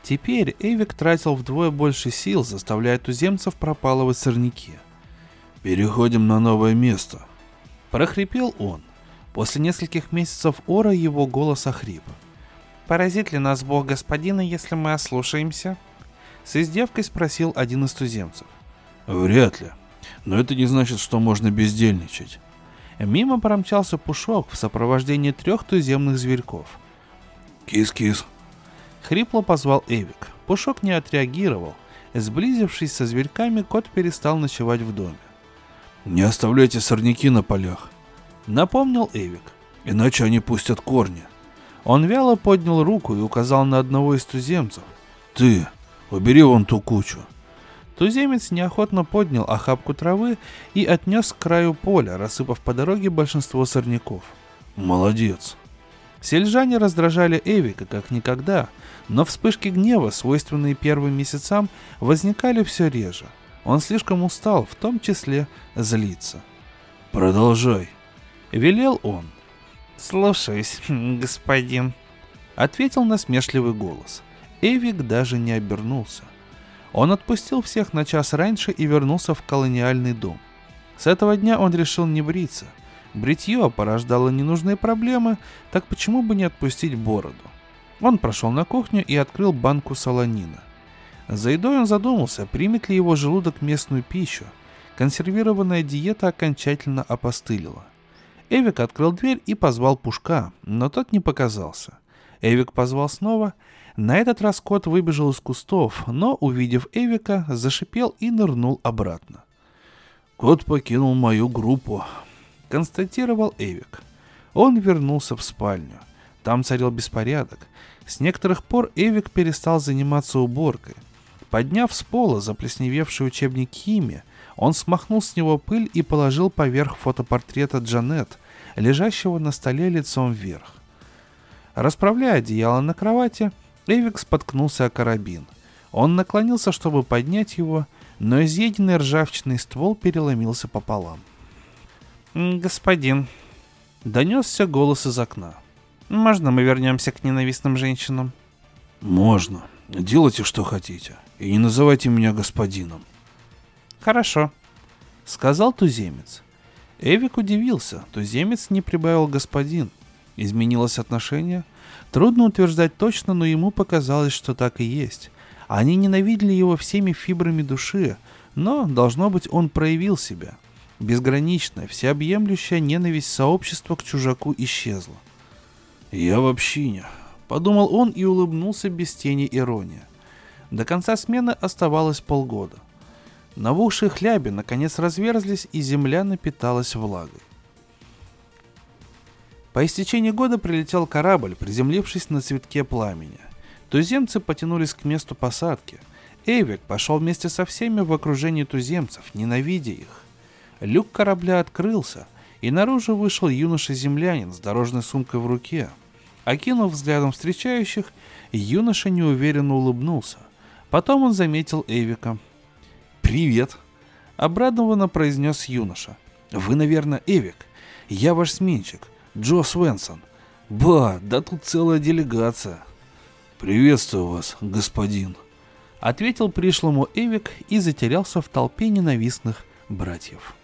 Теперь Эвик тратил вдвое больше сил, заставляя туземцев пропалывать сорняки. «Переходим на новое место», — прохрипел он. После нескольких месяцев ора его голос охрип. «Поразит ли нас Бог господина, если мы ослушаемся?» С издевкой спросил один из туземцев. «Вряд ли. Но это не значит, что можно бездельничать». Мимо промчался Пушок в сопровождении трех туземных зверьков. «Кис-кис», Хрипло позвал Эвик. Пушок не отреагировал. Сблизившись со зверьками, кот перестал ночевать в доме. «Не оставляйте сорняки на полях», — напомнил Эвик. «Иначе они пустят корни». Он вяло поднял руку и указал на одного из туземцев. «Ты, убери вон ту кучу». Туземец неохотно поднял охапку травы и отнес к краю поля, рассыпав по дороге большинство сорняков. «Молодец», Сельжане раздражали Эвика как никогда, но вспышки гнева, свойственные первым месяцам, возникали все реже. Он слишком устал, в том числе злиться. «Продолжай», — велел он. «Слушаюсь, господин», — ответил насмешливый голос. Эвик даже не обернулся. Он отпустил всех на час раньше и вернулся в колониальный дом. С этого дня он решил не бриться — Бритье порождало ненужные проблемы, так почему бы не отпустить бороду? Он прошел на кухню и открыл банку солонина. За едой он задумался, примет ли его желудок местную пищу. Консервированная диета окончательно опостылила. Эвик открыл дверь и позвал Пушка, но тот не показался. Эвик позвал снова. На этот раз кот выбежал из кустов, но, увидев Эвика, зашипел и нырнул обратно. «Кот покинул мою группу», констатировал Эвик. Он вернулся в спальню. Там царил беспорядок. С некоторых пор Эвик перестал заниматься уборкой. Подняв с пола заплесневевший учебник химии, он смахнул с него пыль и положил поверх фотопортрета Джанет, лежащего на столе лицом вверх. Расправляя одеяло на кровати, Эвик споткнулся о карабин. Он наклонился, чтобы поднять его, но изъеденный ржавчиной ствол переломился пополам. «Господин», — донесся голос из окна. «Можно мы вернемся к ненавистным женщинам?» «Можно. Делайте, что хотите. И не называйте меня господином». «Хорошо», — сказал туземец. Эвик удивился. Туземец не прибавил господин. Изменилось отношение? Трудно утверждать точно, но ему показалось, что так и есть. Они ненавидели его всеми фибрами души, но, должно быть, он проявил себя. Безграничная, всеобъемлющая ненависть сообщества к чужаку исчезла. «Я в общине», — подумал он и улыбнулся без тени иронии. До конца смены оставалось полгода. Набухшие хляби наконец разверзлись, и земля напиталась влагой. По истечении года прилетел корабль, приземлившись на цветке пламени. Туземцы потянулись к месту посадки. Эйвик пошел вместе со всеми в окружении туземцев, ненавидя их. Люк корабля открылся, и наружу вышел юноша-землянин с дорожной сумкой в руке. Окинув взглядом встречающих, юноша неуверенно улыбнулся. Потом он заметил Эвика. «Привет!» — обрадованно произнес юноша. «Вы, наверное, Эвик. Я ваш сменщик, Джо Свенсон. Ба, да тут целая делегация». «Приветствую вас, господин», — ответил пришлому Эвик и затерялся в толпе ненавистных братьев.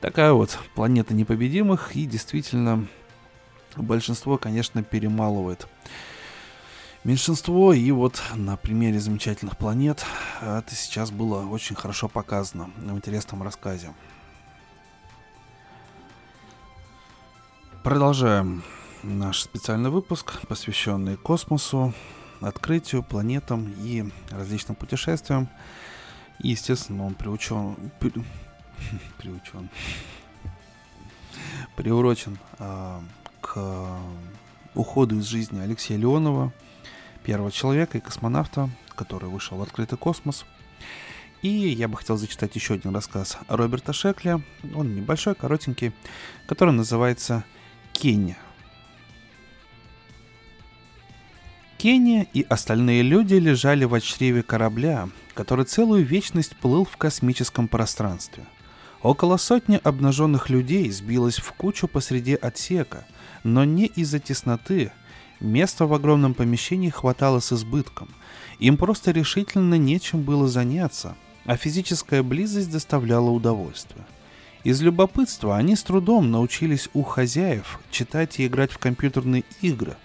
Такая вот планета непобедимых, и действительно большинство, конечно, перемалывает меньшинство, и вот на примере замечательных планет это сейчас было очень хорошо показано в интересном рассказе. Продолжаем наш специальный выпуск, посвященный космосу, открытию, планетам и различным путешествиям. И, естественно, он приучен, приучен, приурочен э, к уходу из жизни Алексея Леонова, первого человека и космонавта, который вышел в открытый космос. И я бы хотел зачитать еще один рассказ Роберта Шекля. Он небольшой, коротенький, который называется «Кения». Кения и остальные люди лежали в чреве корабля, который целую вечность плыл в космическом пространстве. Около сотни обнаженных людей сбилось в кучу посреди отсека, но не из-за тесноты. Места в огромном помещении хватало с избытком. Им просто решительно нечем было заняться, а физическая близость доставляла удовольствие. Из любопытства они с трудом научились у хозяев читать и играть в компьютерные игры,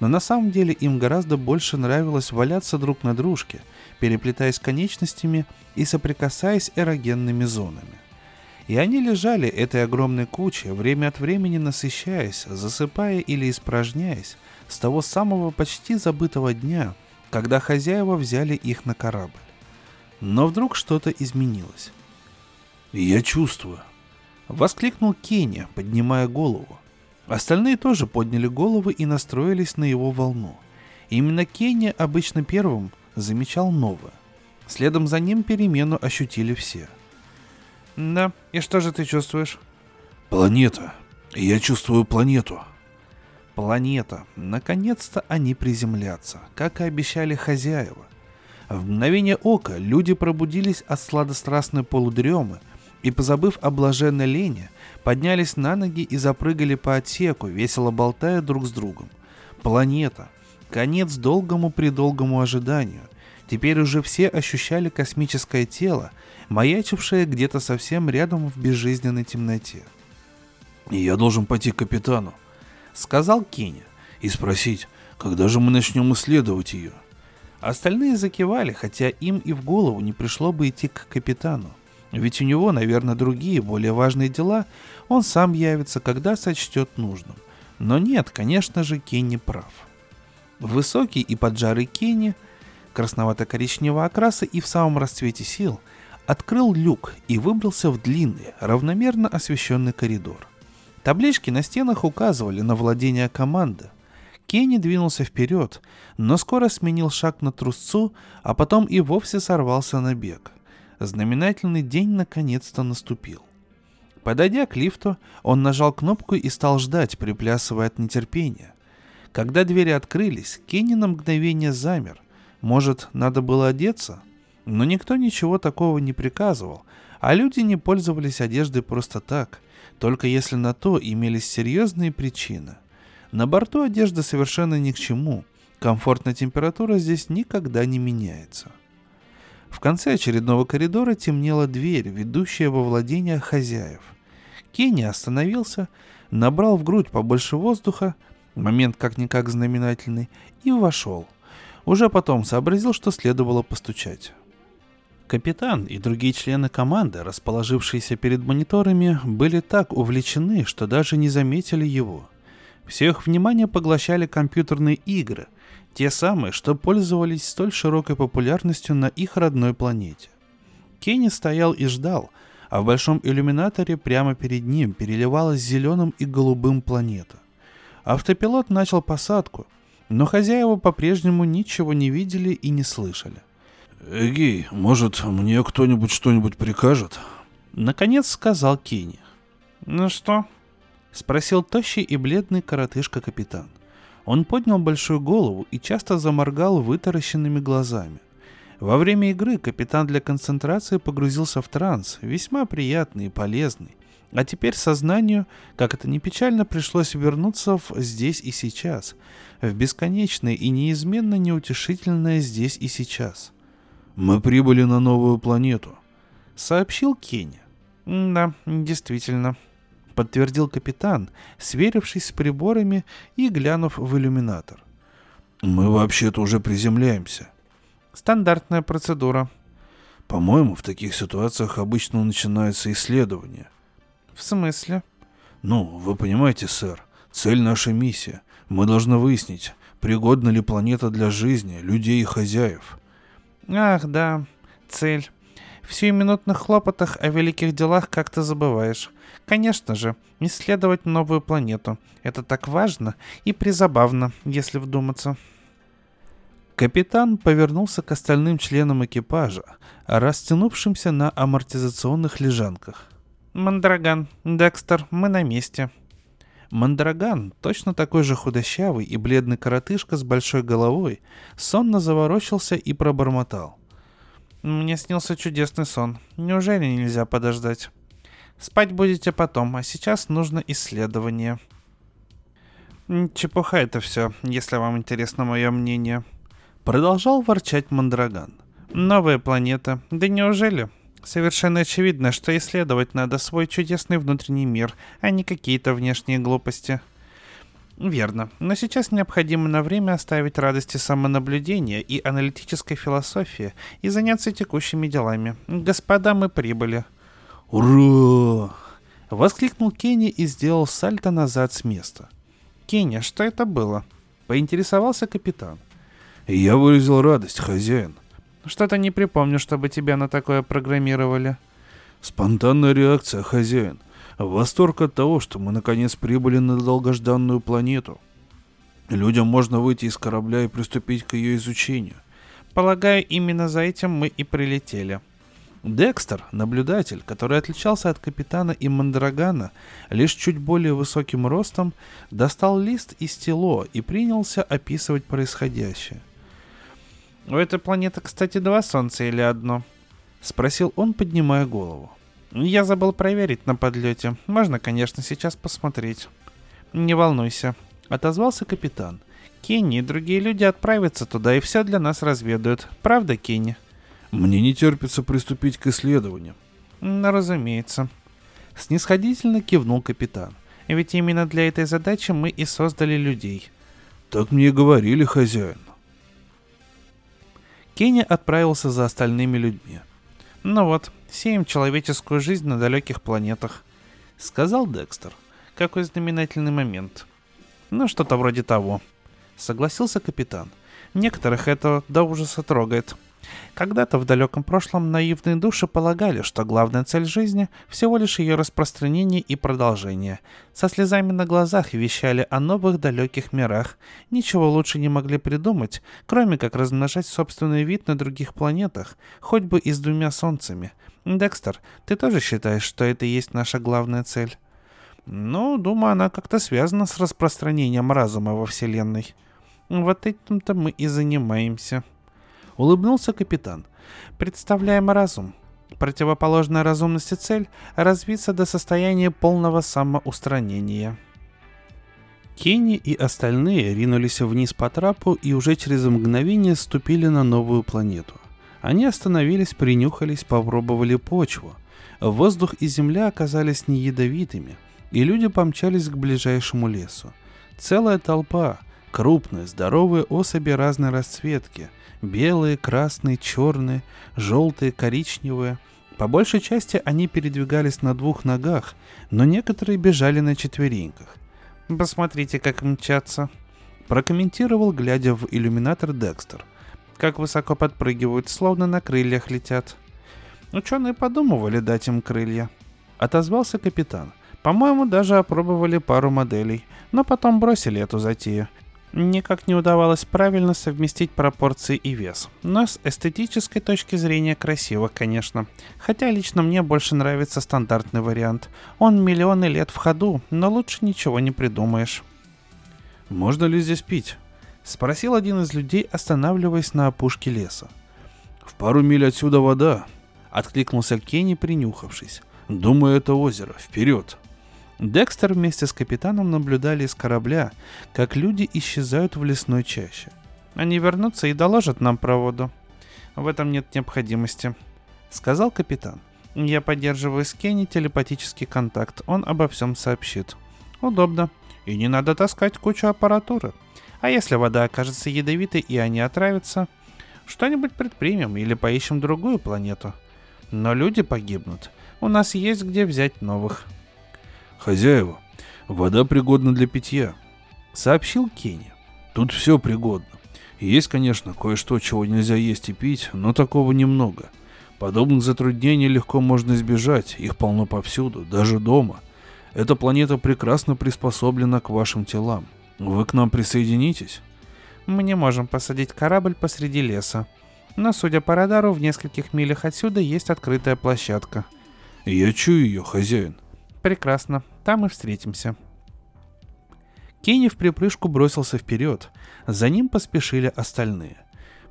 но на самом деле им гораздо больше нравилось валяться друг на дружке, переплетаясь конечностями и соприкасаясь эрогенными зонами. И они лежали этой огромной кучей, время от времени насыщаясь, засыпая или испражняясь, с того самого почти забытого дня, когда хозяева взяли их на корабль. Но вдруг что-то изменилось. «Я чувствую», Воскликнул Кенни, поднимая голову. Остальные тоже подняли головы и настроились на его волну. Именно Кенни обычно первым замечал новое. Следом за ним перемену ощутили все. «Да, и что же ты чувствуешь?» «Планета. Я чувствую планету». Планета. Наконец-то они приземлятся, как и обещали хозяева. В мгновение ока люди пробудились от сладострастной полудремы и, позабыв о блаженной лени, поднялись на ноги и запрыгали по отсеку, весело болтая друг с другом. Планета. Конец долгому-предолгому ожиданию. Теперь уже все ощущали космическое тело, маячившее где-то совсем рядом в безжизненной темноте. «Я должен пойти к капитану», — сказал Кенни, — «и спросить, когда же мы начнем исследовать ее?» Остальные закивали, хотя им и в голову не пришло бы идти к капитану. Ведь у него, наверное, другие, более важные дела, он сам явится, когда сочтет нужным. Но нет, конечно же, Кенни прав. Высокий и поджарый Кенни, красновато-коричневого окраса и в самом расцвете сил, открыл люк и выбрался в длинный, равномерно освещенный коридор. Таблички на стенах указывали на владение команды. Кенни двинулся вперед, но скоро сменил шаг на трусцу, а потом и вовсе сорвался на бег знаменательный день наконец-то наступил. Подойдя к лифту, он нажал кнопку и стал ждать, приплясывая от нетерпения. Когда двери открылись, Кенни на мгновение замер. Может, надо было одеться? Но никто ничего такого не приказывал, а люди не пользовались одеждой просто так, только если на то имелись серьезные причины. На борту одежда совершенно ни к чему, комфортная температура здесь никогда не меняется. В конце очередного коридора темнела дверь, ведущая во владение хозяев. Кенни остановился, набрал в грудь побольше воздуха, момент как-никак знаменательный, и вошел. Уже потом сообразил, что следовало постучать. Капитан и другие члены команды, расположившиеся перед мониторами, были так увлечены, что даже не заметили его. Все их внимание поглощали компьютерные игры, те самые, что пользовались столь широкой популярностью на их родной планете. Кенни стоял и ждал, а в большом иллюминаторе прямо перед ним переливалась зеленым и голубым планета. Автопилот начал посадку, но хозяева по-прежнему ничего не видели и не слышали. «Эгей, может, мне кто-нибудь что-нибудь прикажет?» Наконец сказал Кенни. «Ну что?» — спросил тощий и бледный коротышка-капитан. Он поднял большую голову и часто заморгал вытаращенными глазами. Во время игры капитан для концентрации погрузился в транс, весьма приятный и полезный. А теперь сознанию, как это ни печально, пришлось вернуться в здесь и сейчас, в бесконечное и неизменно неутешительное здесь и сейчас. «Мы прибыли на новую планету», — сообщил Кенни. «Да, действительно», подтвердил капитан, сверившись с приборами и глянув в иллюминатор. «Мы вообще-то уже приземляемся». «Стандартная процедура». «По-моему, в таких ситуациях обычно начинается исследование». «В смысле?» «Ну, вы понимаете, сэр, цель нашей миссии. Мы должны выяснить, пригодна ли планета для жизни, людей и хозяев». «Ах, да, цель. В сиюминутных хлопотах о великих делах как-то забываешь. Конечно же, исследовать новую планету. Это так важно и призабавно, если вдуматься. Капитан повернулся к остальным членам экипажа, растянувшимся на амортизационных лежанках. «Мандраган, Декстер, мы на месте». Мандраган, точно такой же худощавый и бледный коротышка с большой головой, сонно заворочился и пробормотал. «Мне снился чудесный сон. Неужели нельзя подождать?» Спать будете потом, а сейчас нужно исследование. Чепуха это все, если вам интересно мое мнение. Продолжал ворчать Мандраган. Новая планета. Да неужели? Совершенно очевидно, что исследовать надо свой чудесный внутренний мир, а не какие-то внешние глупости. Верно, но сейчас необходимо на время оставить радости самонаблюдения и аналитической философии и заняться текущими делами. Господа, мы прибыли. Ура! Воскликнул Кенни и сделал сальто назад с места. Кенни, что это было? Поинтересовался капитан. Я выразил радость, хозяин. Что-то не припомню, чтобы тебя на такое программировали. Спонтанная реакция, хозяин. Восторг от того, что мы наконец прибыли на долгожданную планету. Людям можно выйти из корабля и приступить к ее изучению. Полагаю, именно за этим мы и прилетели. Декстер, наблюдатель, который отличался от капитана и Мандрагана лишь чуть более высоким ростом, достал лист и стело и принялся описывать происходящее. «У этой планеты, кстати, два солнца или одно?» — спросил он, поднимая голову. Я забыл проверить на подлете. Можно, конечно, сейчас посмотреть. Не волнуйся, отозвался капитан. Кенни и другие люди отправятся туда и все для нас разведают. Правда, Кенни? Мне не терпится приступить к исследованию. Ну, разумеется. Снисходительно кивнул капитан. Ведь именно для этой задачи мы и создали людей. Так мне и говорили, хозяин. Кенни отправился за остальными людьми. Ну вот, сеем человеческую жизнь на далеких планетах», — сказал Декстер. «Какой знаменательный момент». «Ну, что-то вроде того», — согласился капитан. «Некоторых это до ужаса трогает. Когда-то в далеком прошлом наивные души полагали, что главная цель жизни – всего лишь ее распространение и продолжение. Со слезами на глазах вещали о новых далеких мирах. Ничего лучше не могли придумать, кроме как размножать собственный вид на других планетах, хоть бы и с двумя солнцами. Декстер, ты тоже считаешь, что это и есть наша главная цель? Ну, думаю, она как-то связана с распространением разума во Вселенной. Вот этим-то мы и занимаемся. Улыбнулся капитан. Представляем разум. Противоположная разумности цель – развиться до состояния полного самоустранения. Кенни и остальные ринулись вниз по трапу и уже через мгновение ступили на новую планету. Они остановились, принюхались, попробовали почву. Воздух и земля оказались не ядовитыми, и люди помчались к ближайшему лесу. Целая толпа, крупные, здоровые особи разной расцветки, Белые, красные, черные, желтые, коричневые. По большей части они передвигались на двух ногах, но некоторые бежали на четвереньках. «Посмотрите, как мчатся», — прокомментировал, глядя в иллюминатор Декстер. «Как высоко подпрыгивают, словно на крыльях летят». «Ученые подумывали дать им крылья», — отозвался капитан. «По-моему, даже опробовали пару моделей, но потом бросили эту затею. Никак не удавалось правильно совместить пропорции и вес. Но с эстетической точки зрения красиво, конечно. Хотя лично мне больше нравится стандартный вариант. Он миллионы лет в ходу, но лучше ничего не придумаешь. «Можно ли здесь пить?» — спросил один из людей, останавливаясь на опушке леса. «В пару миль отсюда вода», — откликнулся Кенни, принюхавшись. «Думаю, это озеро. Вперед!» Декстер вместе с капитаном наблюдали из корабля, как люди исчезают в лесной чаще. Они вернутся и доложат нам про воду. В этом нет необходимости, сказал капитан. Я поддерживаю с Кенни телепатический контакт, он обо всем сообщит. Удобно. И не надо таскать кучу аппаратуры. А если вода окажется ядовитой и они отравятся, что-нибудь предпримем или поищем другую планету. Но люди погибнут. У нас есть где взять новых. «Хозяева, вода пригодна для питья», — сообщил Кенни. «Тут все пригодно. Есть, конечно, кое-что, чего нельзя есть и пить, но такого немного. Подобных затруднений легко можно избежать, их полно повсюду, даже дома. Эта планета прекрасно приспособлена к вашим телам. Вы к нам присоединитесь?» «Мы не можем посадить корабль посреди леса. Но, судя по радару, в нескольких милях отсюда есть открытая площадка». «Я чую ее, хозяин», Прекрасно, там и встретимся. Кенни в припрыжку бросился вперед, за ним поспешили остальные.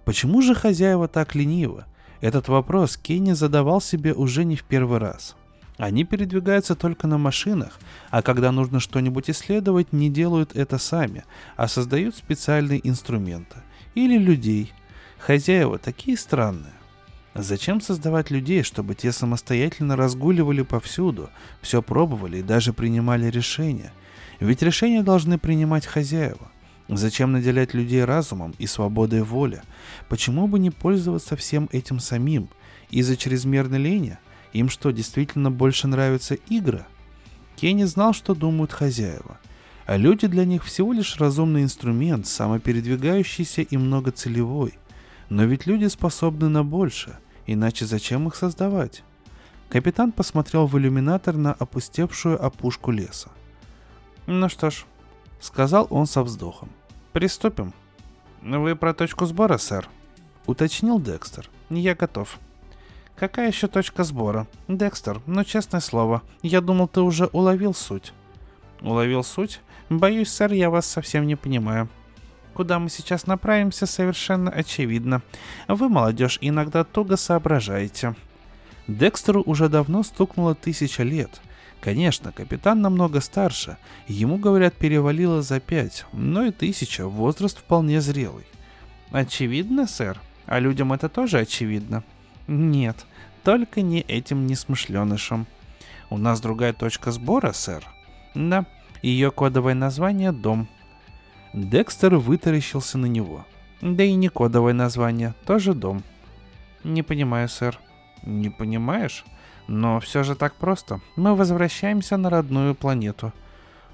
Почему же хозяева так ленивы? Этот вопрос Кенни задавал себе уже не в первый раз. Они передвигаются только на машинах, а когда нужно что-нибудь исследовать, не делают это сами, а создают специальные инструменты. Или людей. Хозяева такие странные. Зачем создавать людей, чтобы те самостоятельно разгуливали повсюду, все пробовали и даже принимали решения? Ведь решения должны принимать хозяева. Зачем наделять людей разумом и свободой воли? Почему бы не пользоваться всем этим самим? Из-за чрезмерной лени? Им что, действительно больше нравятся игры? Кенни знал, что думают хозяева. А люди для них всего лишь разумный инструмент, самопередвигающийся и многоцелевой. Но ведь люди способны на большее. Иначе зачем их создавать? Капитан посмотрел в иллюминатор на опустевшую опушку леса. «Ну что ж», — сказал он со вздохом. «Приступим». «Вы про точку сбора, сэр?» — уточнил Декстер. «Я готов». «Какая еще точка сбора?» «Декстер, ну честное слово, я думал, ты уже уловил суть». «Уловил суть? Боюсь, сэр, я вас совсем не понимаю». Куда мы сейчас направимся, совершенно очевидно. Вы, молодежь, иногда туго соображаете. Декстеру уже давно стукнуло тысяча лет. Конечно, капитан намного старше, ему, говорят, перевалило за пять, но и тысяча, возраст вполне зрелый. Очевидно, сэр? А людям это тоже очевидно? Нет, только не этим несмышленышам. У нас другая точка сбора, сэр. Да, ее кодовое название — дом. Декстер вытаращился на него. Да и не кодовое название, тоже дом. Не понимаю, сэр. Не понимаешь? Но все же так просто. Мы возвращаемся на родную планету.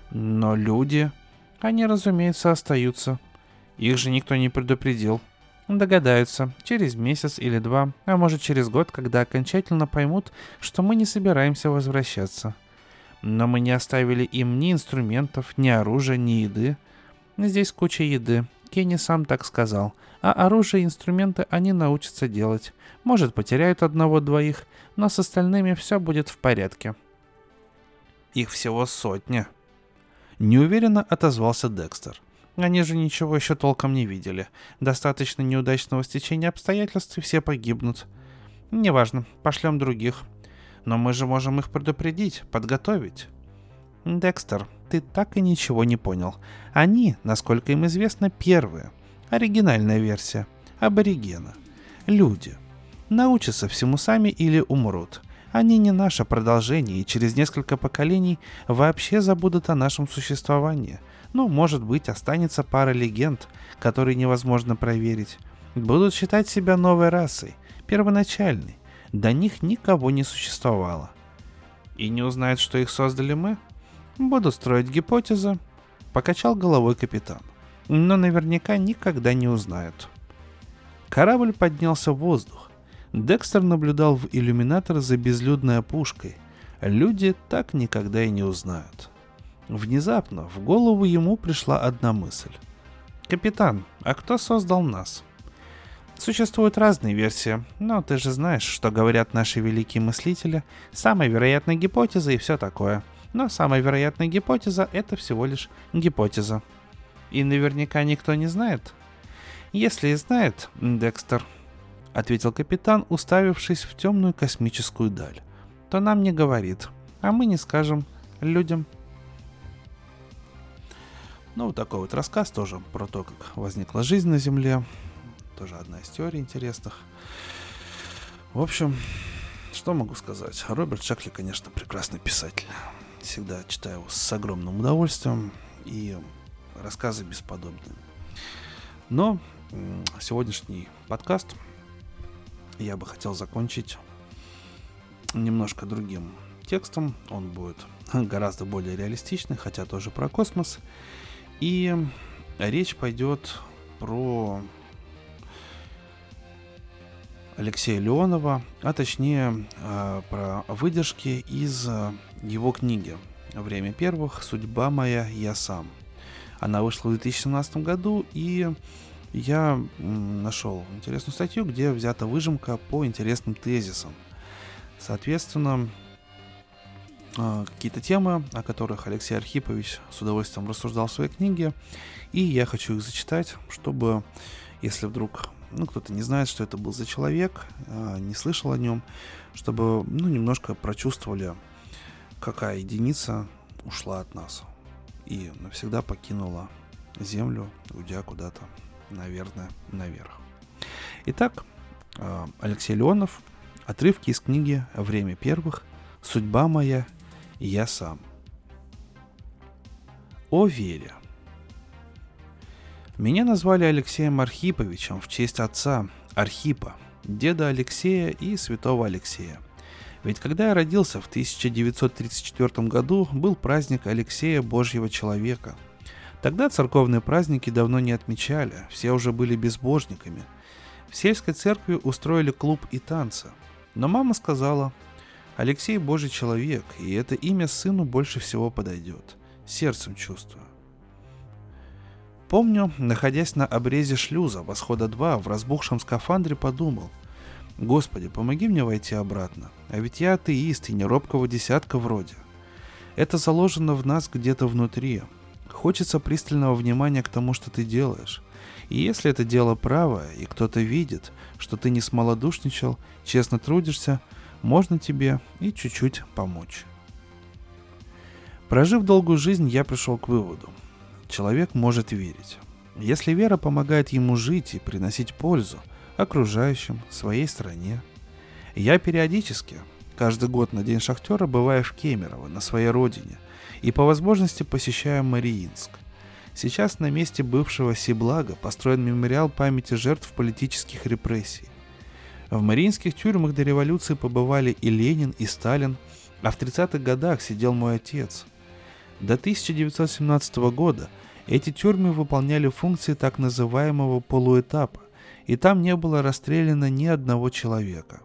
Но люди... Они, разумеется, остаются. Их же никто не предупредил. Догадаются, через месяц или два, а может через год, когда окончательно поймут, что мы не собираемся возвращаться. Но мы не оставили им ни инструментов, ни оружия, ни еды. Здесь куча еды. Кенни сам так сказал. А оружие и инструменты они научатся делать. Может, потеряют одного-двоих, но с остальными все будет в порядке. Их всего сотня. Неуверенно отозвался Декстер. Они же ничего еще толком не видели. Достаточно неудачного стечения обстоятельств и все погибнут. Неважно, пошлем других. Но мы же можем их предупредить, подготовить. Декстер, ты так и ничего не понял. Они, насколько им известно, первые. Оригинальная версия. Аборигена. Люди. Научатся всему сами или умрут. Они не наше продолжение и через несколько поколений вообще забудут о нашем существовании. Ну, может быть, останется пара легенд, которые невозможно проверить. Будут считать себя новой расой, первоначальной. До них никого не существовало. И не узнают, что их создали мы? Буду строить гипотезы. Покачал головой капитан. Но наверняка никогда не узнают. Корабль поднялся в воздух. Декстер наблюдал в иллюминатор за безлюдной опушкой. Люди так никогда и не узнают. Внезапно в голову ему пришла одна мысль. «Капитан, а кто создал нас?» Существуют разные версии, но ты же знаешь, что говорят наши великие мыслители, самая вероятная гипотеза и все такое – но самая вероятная гипотеза — это всего лишь гипотеза. И наверняка никто не знает. Если и знает, Декстер, — ответил капитан, уставившись в темную космическую даль, — то нам не говорит, а мы не скажем людям. Ну, вот такой вот рассказ тоже про то, как возникла жизнь на Земле. Тоже одна из теорий интересных. В общем, что могу сказать? Роберт Шакли, конечно, прекрасный писатель всегда читаю с огромным удовольствием и рассказы бесподобные. Но сегодняшний подкаст я бы хотел закончить немножко другим текстом. Он будет гораздо более реалистичный, хотя тоже про космос. И речь пойдет про Алексея Леонова, а точнее э, про выдержки из его книги «Время первых. Судьба моя. Я сам». Она вышла в 2017 году, и я нашел интересную статью, где взята выжимка по интересным тезисам. Соответственно, э, какие-то темы, о которых Алексей Архипович с удовольствием рассуждал в своей книге, и я хочу их зачитать, чтобы, если вдруг ну, кто-то не знает, что это был за человек, а, не слышал о нем, чтобы, ну, немножко прочувствовали какая единица ушла от нас и навсегда покинула Землю, уйдя куда-то, наверное, наверх. Итак, а, Алексей Леонов, отрывки из книги «Время первых», «Судьба моя и я сам». О вере. Меня назвали Алексеем Архиповичем в честь отца Архипа, деда Алексея и святого Алексея. Ведь когда я родился в 1934 году, был праздник Алексея Божьего Человека. Тогда церковные праздники давно не отмечали, все уже были безбожниками. В сельской церкви устроили клуб и танцы. Но мама сказала, Алексей Божий человек, и это имя сыну больше всего подойдет. Сердцем чувствую. Помню, находясь на обрезе шлюза восхода 2 в разбухшем скафандре, подумал, «Господи, помоги мне войти обратно, а ведь я атеист и не робкого десятка вроде». Это заложено в нас где-то внутри. Хочется пристального внимания к тому, что ты делаешь. И если это дело правое, и кто-то видит, что ты не смолодушничал, честно трудишься, можно тебе и чуть-чуть помочь. Прожив долгую жизнь, я пришел к выводу – человек может верить. Если вера помогает ему жить и приносить пользу окружающим, своей стране. Я периодически, каждый год на День Шахтера, бываю в Кемерово, на своей родине, и по возможности посещаю Мариинск. Сейчас на месте бывшего Сиблага построен мемориал памяти жертв политических репрессий. В мариинских тюрьмах до революции побывали и Ленин, и Сталин, а в 30-х годах сидел мой отец. До 1917 года – эти тюрьмы выполняли функции так называемого полуэтапа, и там не было расстреляно ни одного человека.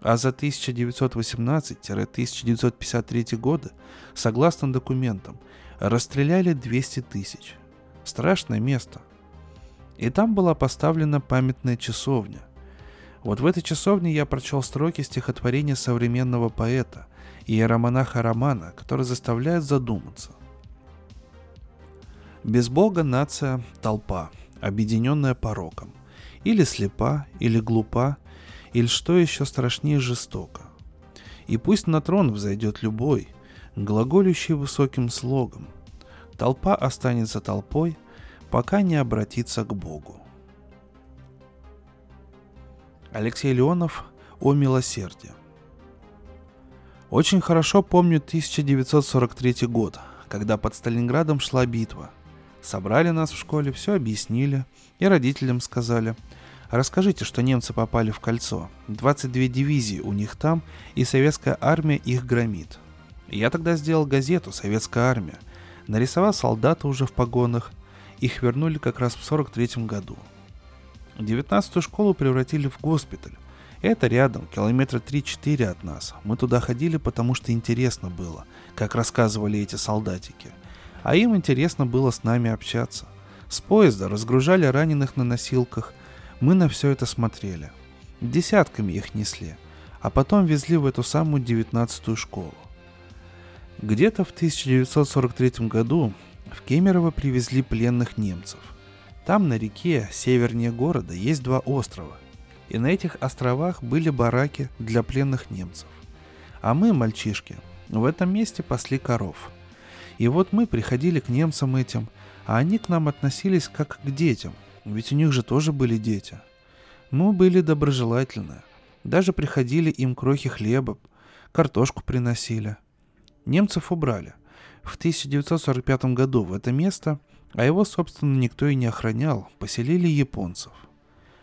А за 1918-1953 годы, согласно документам, расстреляли 200 тысяч. Страшное место. И там была поставлена памятная часовня. Вот в этой часовне я прочел строки стихотворения современного поэта и иеромонаха Романа, который заставляет задуматься – без Бога нация – толпа, объединенная пороком. Или слепа, или глупа, или что еще страшнее жестоко. И пусть на трон взойдет любой, глаголющий высоким слогом. Толпа останется толпой, пока не обратится к Богу. Алексей Леонов о милосердии. Очень хорошо помню 1943 год, когда под Сталинградом шла битва – Собрали нас в школе, все объяснили, и родителям сказали. Расскажите, что немцы попали в кольцо. 22 дивизии у них там, и советская армия их громит. Я тогда сделал газету «Советская армия». Нарисовал солдата уже в погонах. Их вернули как раз в 43 году. 19-ю школу превратили в госпиталь. Это рядом, километра 3-4 от нас. Мы туда ходили, потому что интересно было, как рассказывали эти солдатики – а им интересно было с нами общаться. С поезда разгружали раненых на носилках, мы на все это смотрели. Десятками их несли, а потом везли в эту самую девятнадцатую школу. Где-то в 1943 году в Кемерово привезли пленных немцев. Там на реке, севернее города, есть два острова. И на этих островах были бараки для пленных немцев. А мы, мальчишки, в этом месте пасли коров – и вот мы приходили к немцам этим, а они к нам относились как к детям, ведь у них же тоже были дети. Мы были доброжелательны, даже приходили им крохи хлеба, картошку приносили. Немцев убрали. В 1945 году в это место, а его, собственно, никто и не охранял, поселили японцев.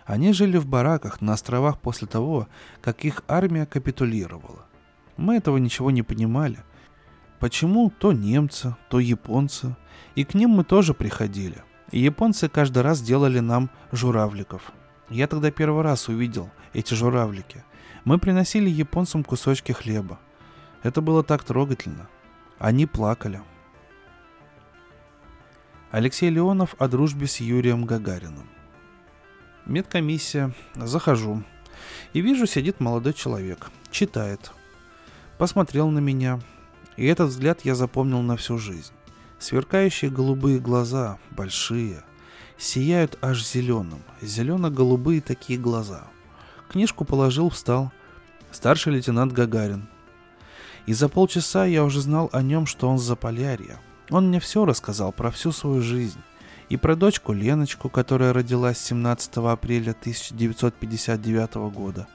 Они жили в бараках на островах после того, как их армия капитулировала. Мы этого ничего не понимали – Почему то немцы, то японцы? И к ним мы тоже приходили. И японцы каждый раз делали нам журавликов. Я тогда первый раз увидел эти журавлики. Мы приносили японцам кусочки хлеба. Это было так трогательно. Они плакали. Алексей Леонов о дружбе с Юрием Гагариным. Медкомиссия. Захожу. И вижу, сидит молодой человек. Читает. Посмотрел на меня, и этот взгляд я запомнил на всю жизнь. Сверкающие голубые глаза, большие, сияют аж зеленым, зелено-голубые такие глаза. Книжку положил, встал. Старший лейтенант Гагарин. И за полчаса я уже знал о нем, что он с Заполярья. Он мне все рассказал про всю свою жизнь. И про дочку Леночку, которая родилась 17 апреля 1959 года.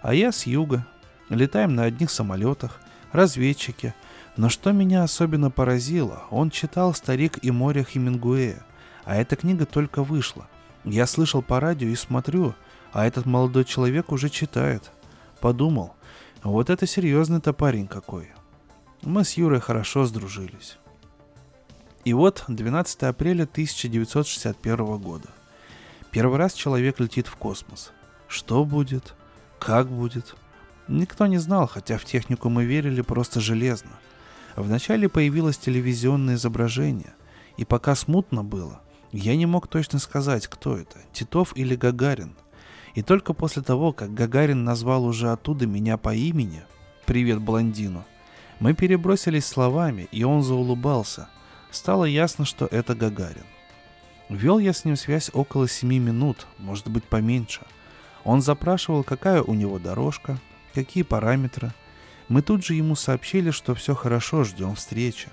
А я с юга. Летаем на одних самолетах, разведчики. Но что меня особенно поразило, он читал «Старик и море» Хемингуэя. А эта книга только вышла. Я слышал по радио и смотрю, а этот молодой человек уже читает. Подумал, вот это серьезный-то парень какой. Мы с Юрой хорошо сдружились. И вот 12 апреля 1961 года. Первый раз человек летит в космос. Что будет? Как будет? Никто не знал, хотя в технику мы верили просто железно. Вначале появилось телевизионное изображение, и пока смутно было, я не мог точно сказать, кто это, Титов или Гагарин. И только после того, как Гагарин назвал уже оттуда меня по имени «Привет, блондину», мы перебросились словами, и он заулыбался – стало ясно, что это Гагарин. Вел я с ним связь около семи минут, может быть поменьше. Он запрашивал, какая у него дорожка, какие параметры. Мы тут же ему сообщили, что все хорошо, ждем встречи.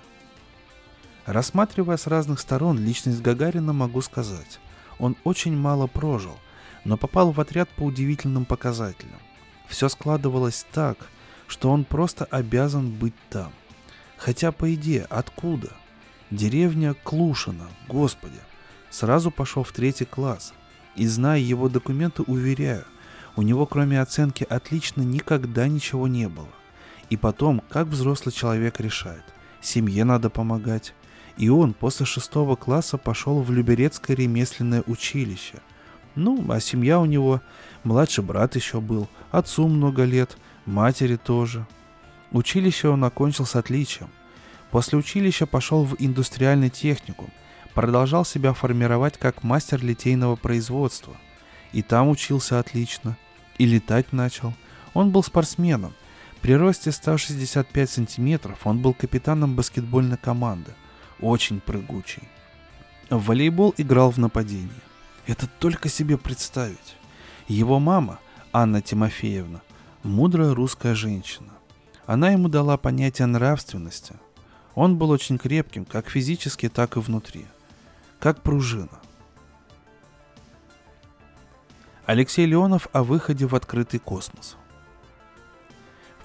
Рассматривая с разных сторон личность Гагарина, могу сказать, он очень мало прожил, но попал в отряд по удивительным показателям. Все складывалось так, что он просто обязан быть там. Хотя, по идее, откуда? Деревня Клушина, господи. Сразу пошел в третий класс. И зная его документы, уверяю, у него кроме оценки «отлично» никогда ничего не было. И потом, как взрослый человек решает, семье надо помогать. И он после шестого класса пошел в Люберецкое ремесленное училище. Ну, а семья у него, младший брат еще был, отцу много лет, матери тоже. Училище он окончил с отличием. После училища пошел в индустриальный техникум, продолжал себя формировать как мастер литейного производства. И там учился отлично. И летать начал. Он был спортсменом. При росте 165 сантиметров он был капитаном баскетбольной команды. Очень прыгучий. В волейбол играл в нападении. Это только себе представить. Его мама, Анна Тимофеевна, мудрая русская женщина. Она ему дала понятие нравственности – он был очень крепким, как физически, так и внутри. Как пружина. Алексей Леонов о выходе в открытый космос.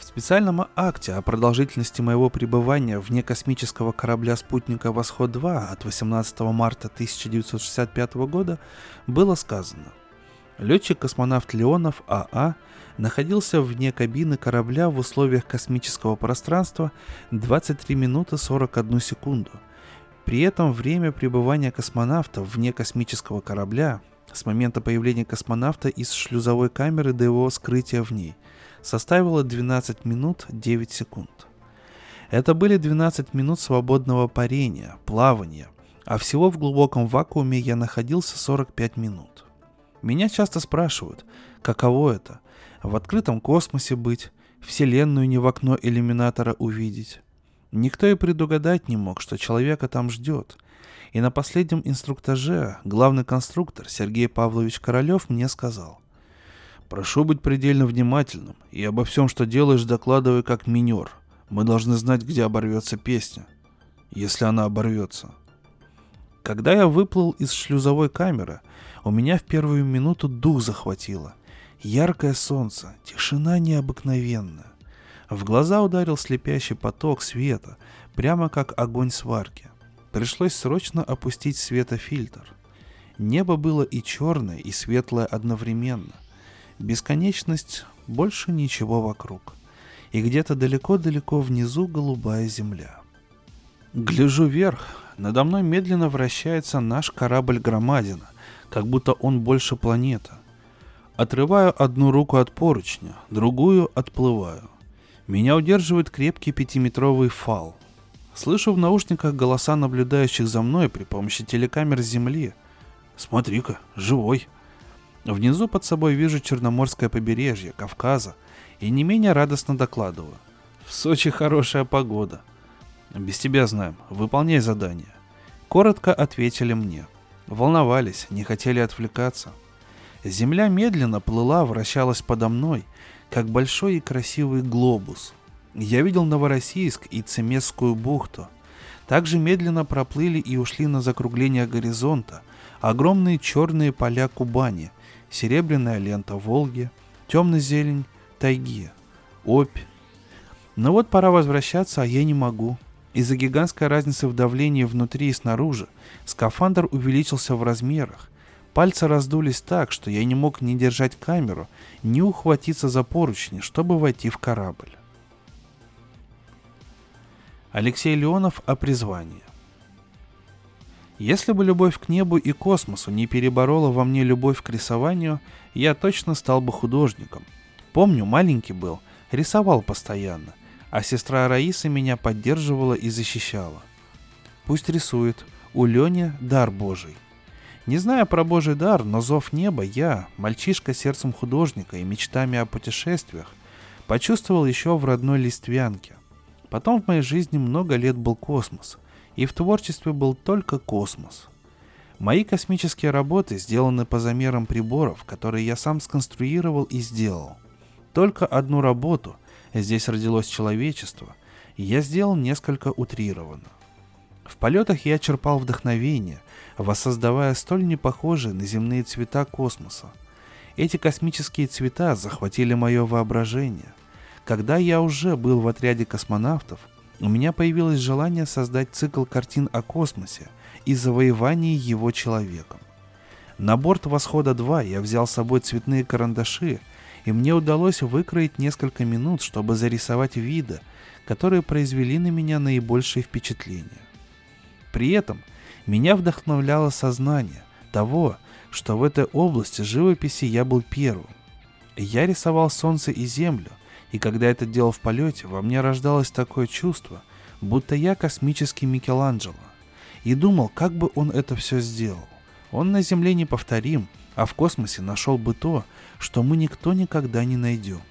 В специальном акте о продолжительности моего пребывания вне космического корабля спутника «Восход-2» от 18 марта 1965 года было сказано – Летчик-космонавт Леонов АА находился вне кабины корабля в условиях космического пространства 23 минуты 41 секунду. При этом время пребывания космонавта вне космического корабля с момента появления космонавта из шлюзовой камеры до его скрытия в ней составило 12 минут 9 секунд. Это были 12 минут свободного парения, плавания, а всего в глубоком вакууме я находился 45 минут. Меня часто спрашивают, каково это – в открытом космосе быть, Вселенную не в окно иллюминатора увидеть. Никто и предугадать не мог, что человека там ждет. И на последнем инструктаже главный конструктор Сергей Павлович Королев мне сказал. «Прошу быть предельно внимательным и обо всем, что делаешь, докладывай как минер. Мы должны знать, где оборвется песня, если она оборвется». Когда я выплыл из шлюзовой камеры – у меня в первую минуту дух захватило. Яркое солнце, тишина необыкновенная. В глаза ударил слепящий поток света, прямо как огонь сварки. Пришлось срочно опустить светофильтр. Небо было и черное, и светлое одновременно. Бесконечность, больше ничего вокруг. И где-то далеко-далеко внизу голубая земля. Гляжу вверх, надо мной медленно вращается наш корабль «Громадина», как будто он больше планета. Отрываю одну руку от поручня, другую отплываю. Меня удерживает крепкий пятиметровый фал. Слышу в наушниках голоса наблюдающих за мной при помощи телекамер Земли. Смотри-ка, живой. Внизу под собой вижу Черноморское побережье, Кавказа, и не менее радостно докладываю. В Сочи хорошая погода. Без тебя знаем, выполняй задание. Коротко ответили мне. Волновались, не хотели отвлекаться. Земля медленно плыла, вращалась подо мной, как большой и красивый глобус. Я видел Новороссийск и Цемесскую бухту. Также медленно проплыли и ушли на закругление горизонта огромные черные поля Кубани, серебряная лента Волги, темная зелень тайги, опь. Но вот пора возвращаться, а я не могу. Из-за гигантской разницы в давлении внутри и снаружи скафандр увеличился в размерах. Пальцы раздулись так, что я не мог ни держать камеру, ни ухватиться за поручни, чтобы войти в корабль. Алексей Леонов о призвании. Если бы любовь к небу и космосу не переборола во мне любовь к рисованию, я точно стал бы художником. Помню, маленький был, рисовал постоянно, а сестра Раиса меня поддерживала и защищала. Пусть рисует, у Лени дар Божий. Не знаю про Божий дар, но зов неба я, мальчишка сердцем художника и мечтами о путешествиях, почувствовал еще в родной Листвянке. Потом в моей жизни много лет был космос, и в творчестве был только космос. Мои космические работы сделаны по замерам приборов, которые я сам сконструировал и сделал. Только одну работу, здесь родилось человечество, я сделал несколько утрированно. В полетах я черпал вдохновение, воссоздавая столь непохожие на земные цвета космоса. Эти космические цвета захватили мое воображение – когда я уже был в отряде космонавтов, у меня появилось желание создать цикл картин о космосе и завоевании его человеком. На борт «Восхода-2» я взял с собой цветные карандаши, и мне удалось выкроить несколько минут, чтобы зарисовать виды, которые произвели на меня наибольшее впечатление. При этом меня вдохновляло сознание того, что в этой области живописи я был первым. Я рисовал солнце и землю – и когда это делал в полете, во мне рождалось такое чувство, будто я космический Микеланджело. И думал, как бы он это все сделал. Он на Земле неповторим, а в космосе нашел бы то, что мы никто никогда не найдем.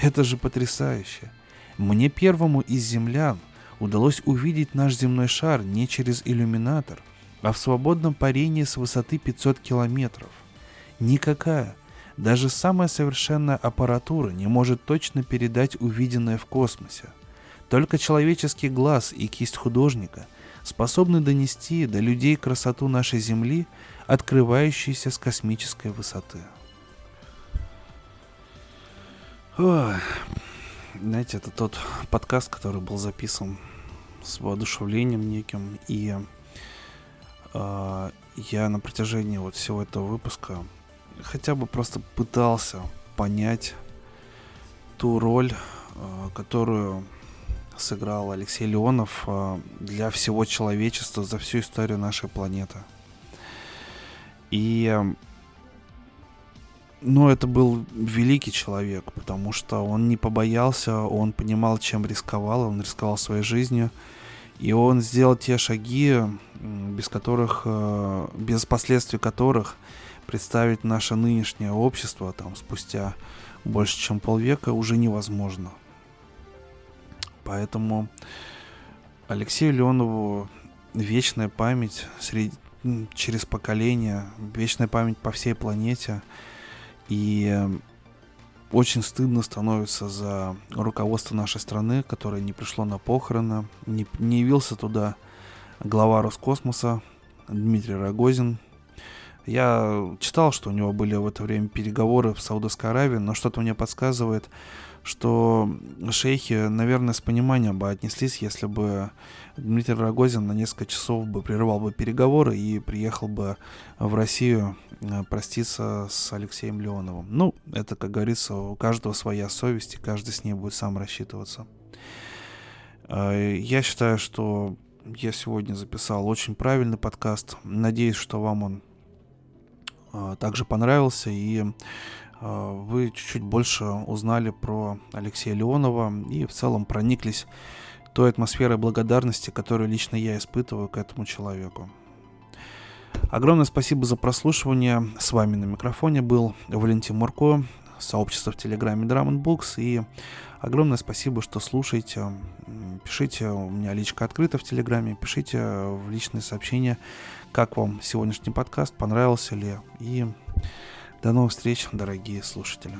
Это же потрясающе. Мне первому из землян удалось увидеть наш земной шар не через иллюминатор, а в свободном парении с высоты 500 километров. Никакая, даже самая совершенная аппаратура не может точно передать увиденное в космосе. Только человеческий глаз и кисть художника способны донести до людей красоту нашей Земли, открывающейся с космической высоты. Ой, знаете, это тот подкаст, который был записан с воодушевлением неким, и э, я на протяжении вот всего этого выпуска хотя бы просто пытался понять ту роль, э, которую сыграл Алексей Леонов э, для всего человечества за всю историю нашей планеты. И ну, это был великий человек, потому что он не побоялся, он понимал, чем рисковал, он рисковал своей жизнью, и он сделал те шаги, без которых, э, без последствий которых представить наше нынешнее общество там спустя больше чем полвека уже невозможно. Поэтому Алексею Леонову вечная память среди, через поколения, вечная память по всей планете. И очень стыдно становится за руководство нашей страны, которое не пришло на похороны, не, не явился туда глава Роскосмоса Дмитрий Рогозин, я читал, что у него были в это время переговоры в Саудовской Аравии, но что-то мне подсказывает, что шейхи, наверное, с пониманием бы отнеслись, если бы Дмитрий Рогозин на несколько часов бы прервал бы переговоры и приехал бы в Россию э, проститься с Алексеем Леоновым. Ну, это, как говорится, у каждого своя совесть, и каждый с ней будет сам рассчитываться. Э, я считаю, что я сегодня записал очень правильный подкаст. Надеюсь, что вам он также понравился, и а, вы чуть-чуть больше узнали про Алексея Леонова и в целом прониклись той атмосферой благодарности, которую лично я испытываю к этому человеку. Огромное спасибо за прослушивание. С вами на микрофоне был Валентин Мурко, сообщество в Телеграме Drum Books. И огромное спасибо, что слушаете. Пишите, у меня личка открыта в Телеграме, пишите в личные сообщения как вам сегодняшний подкаст, понравился ли. И до новых встреч, дорогие слушатели.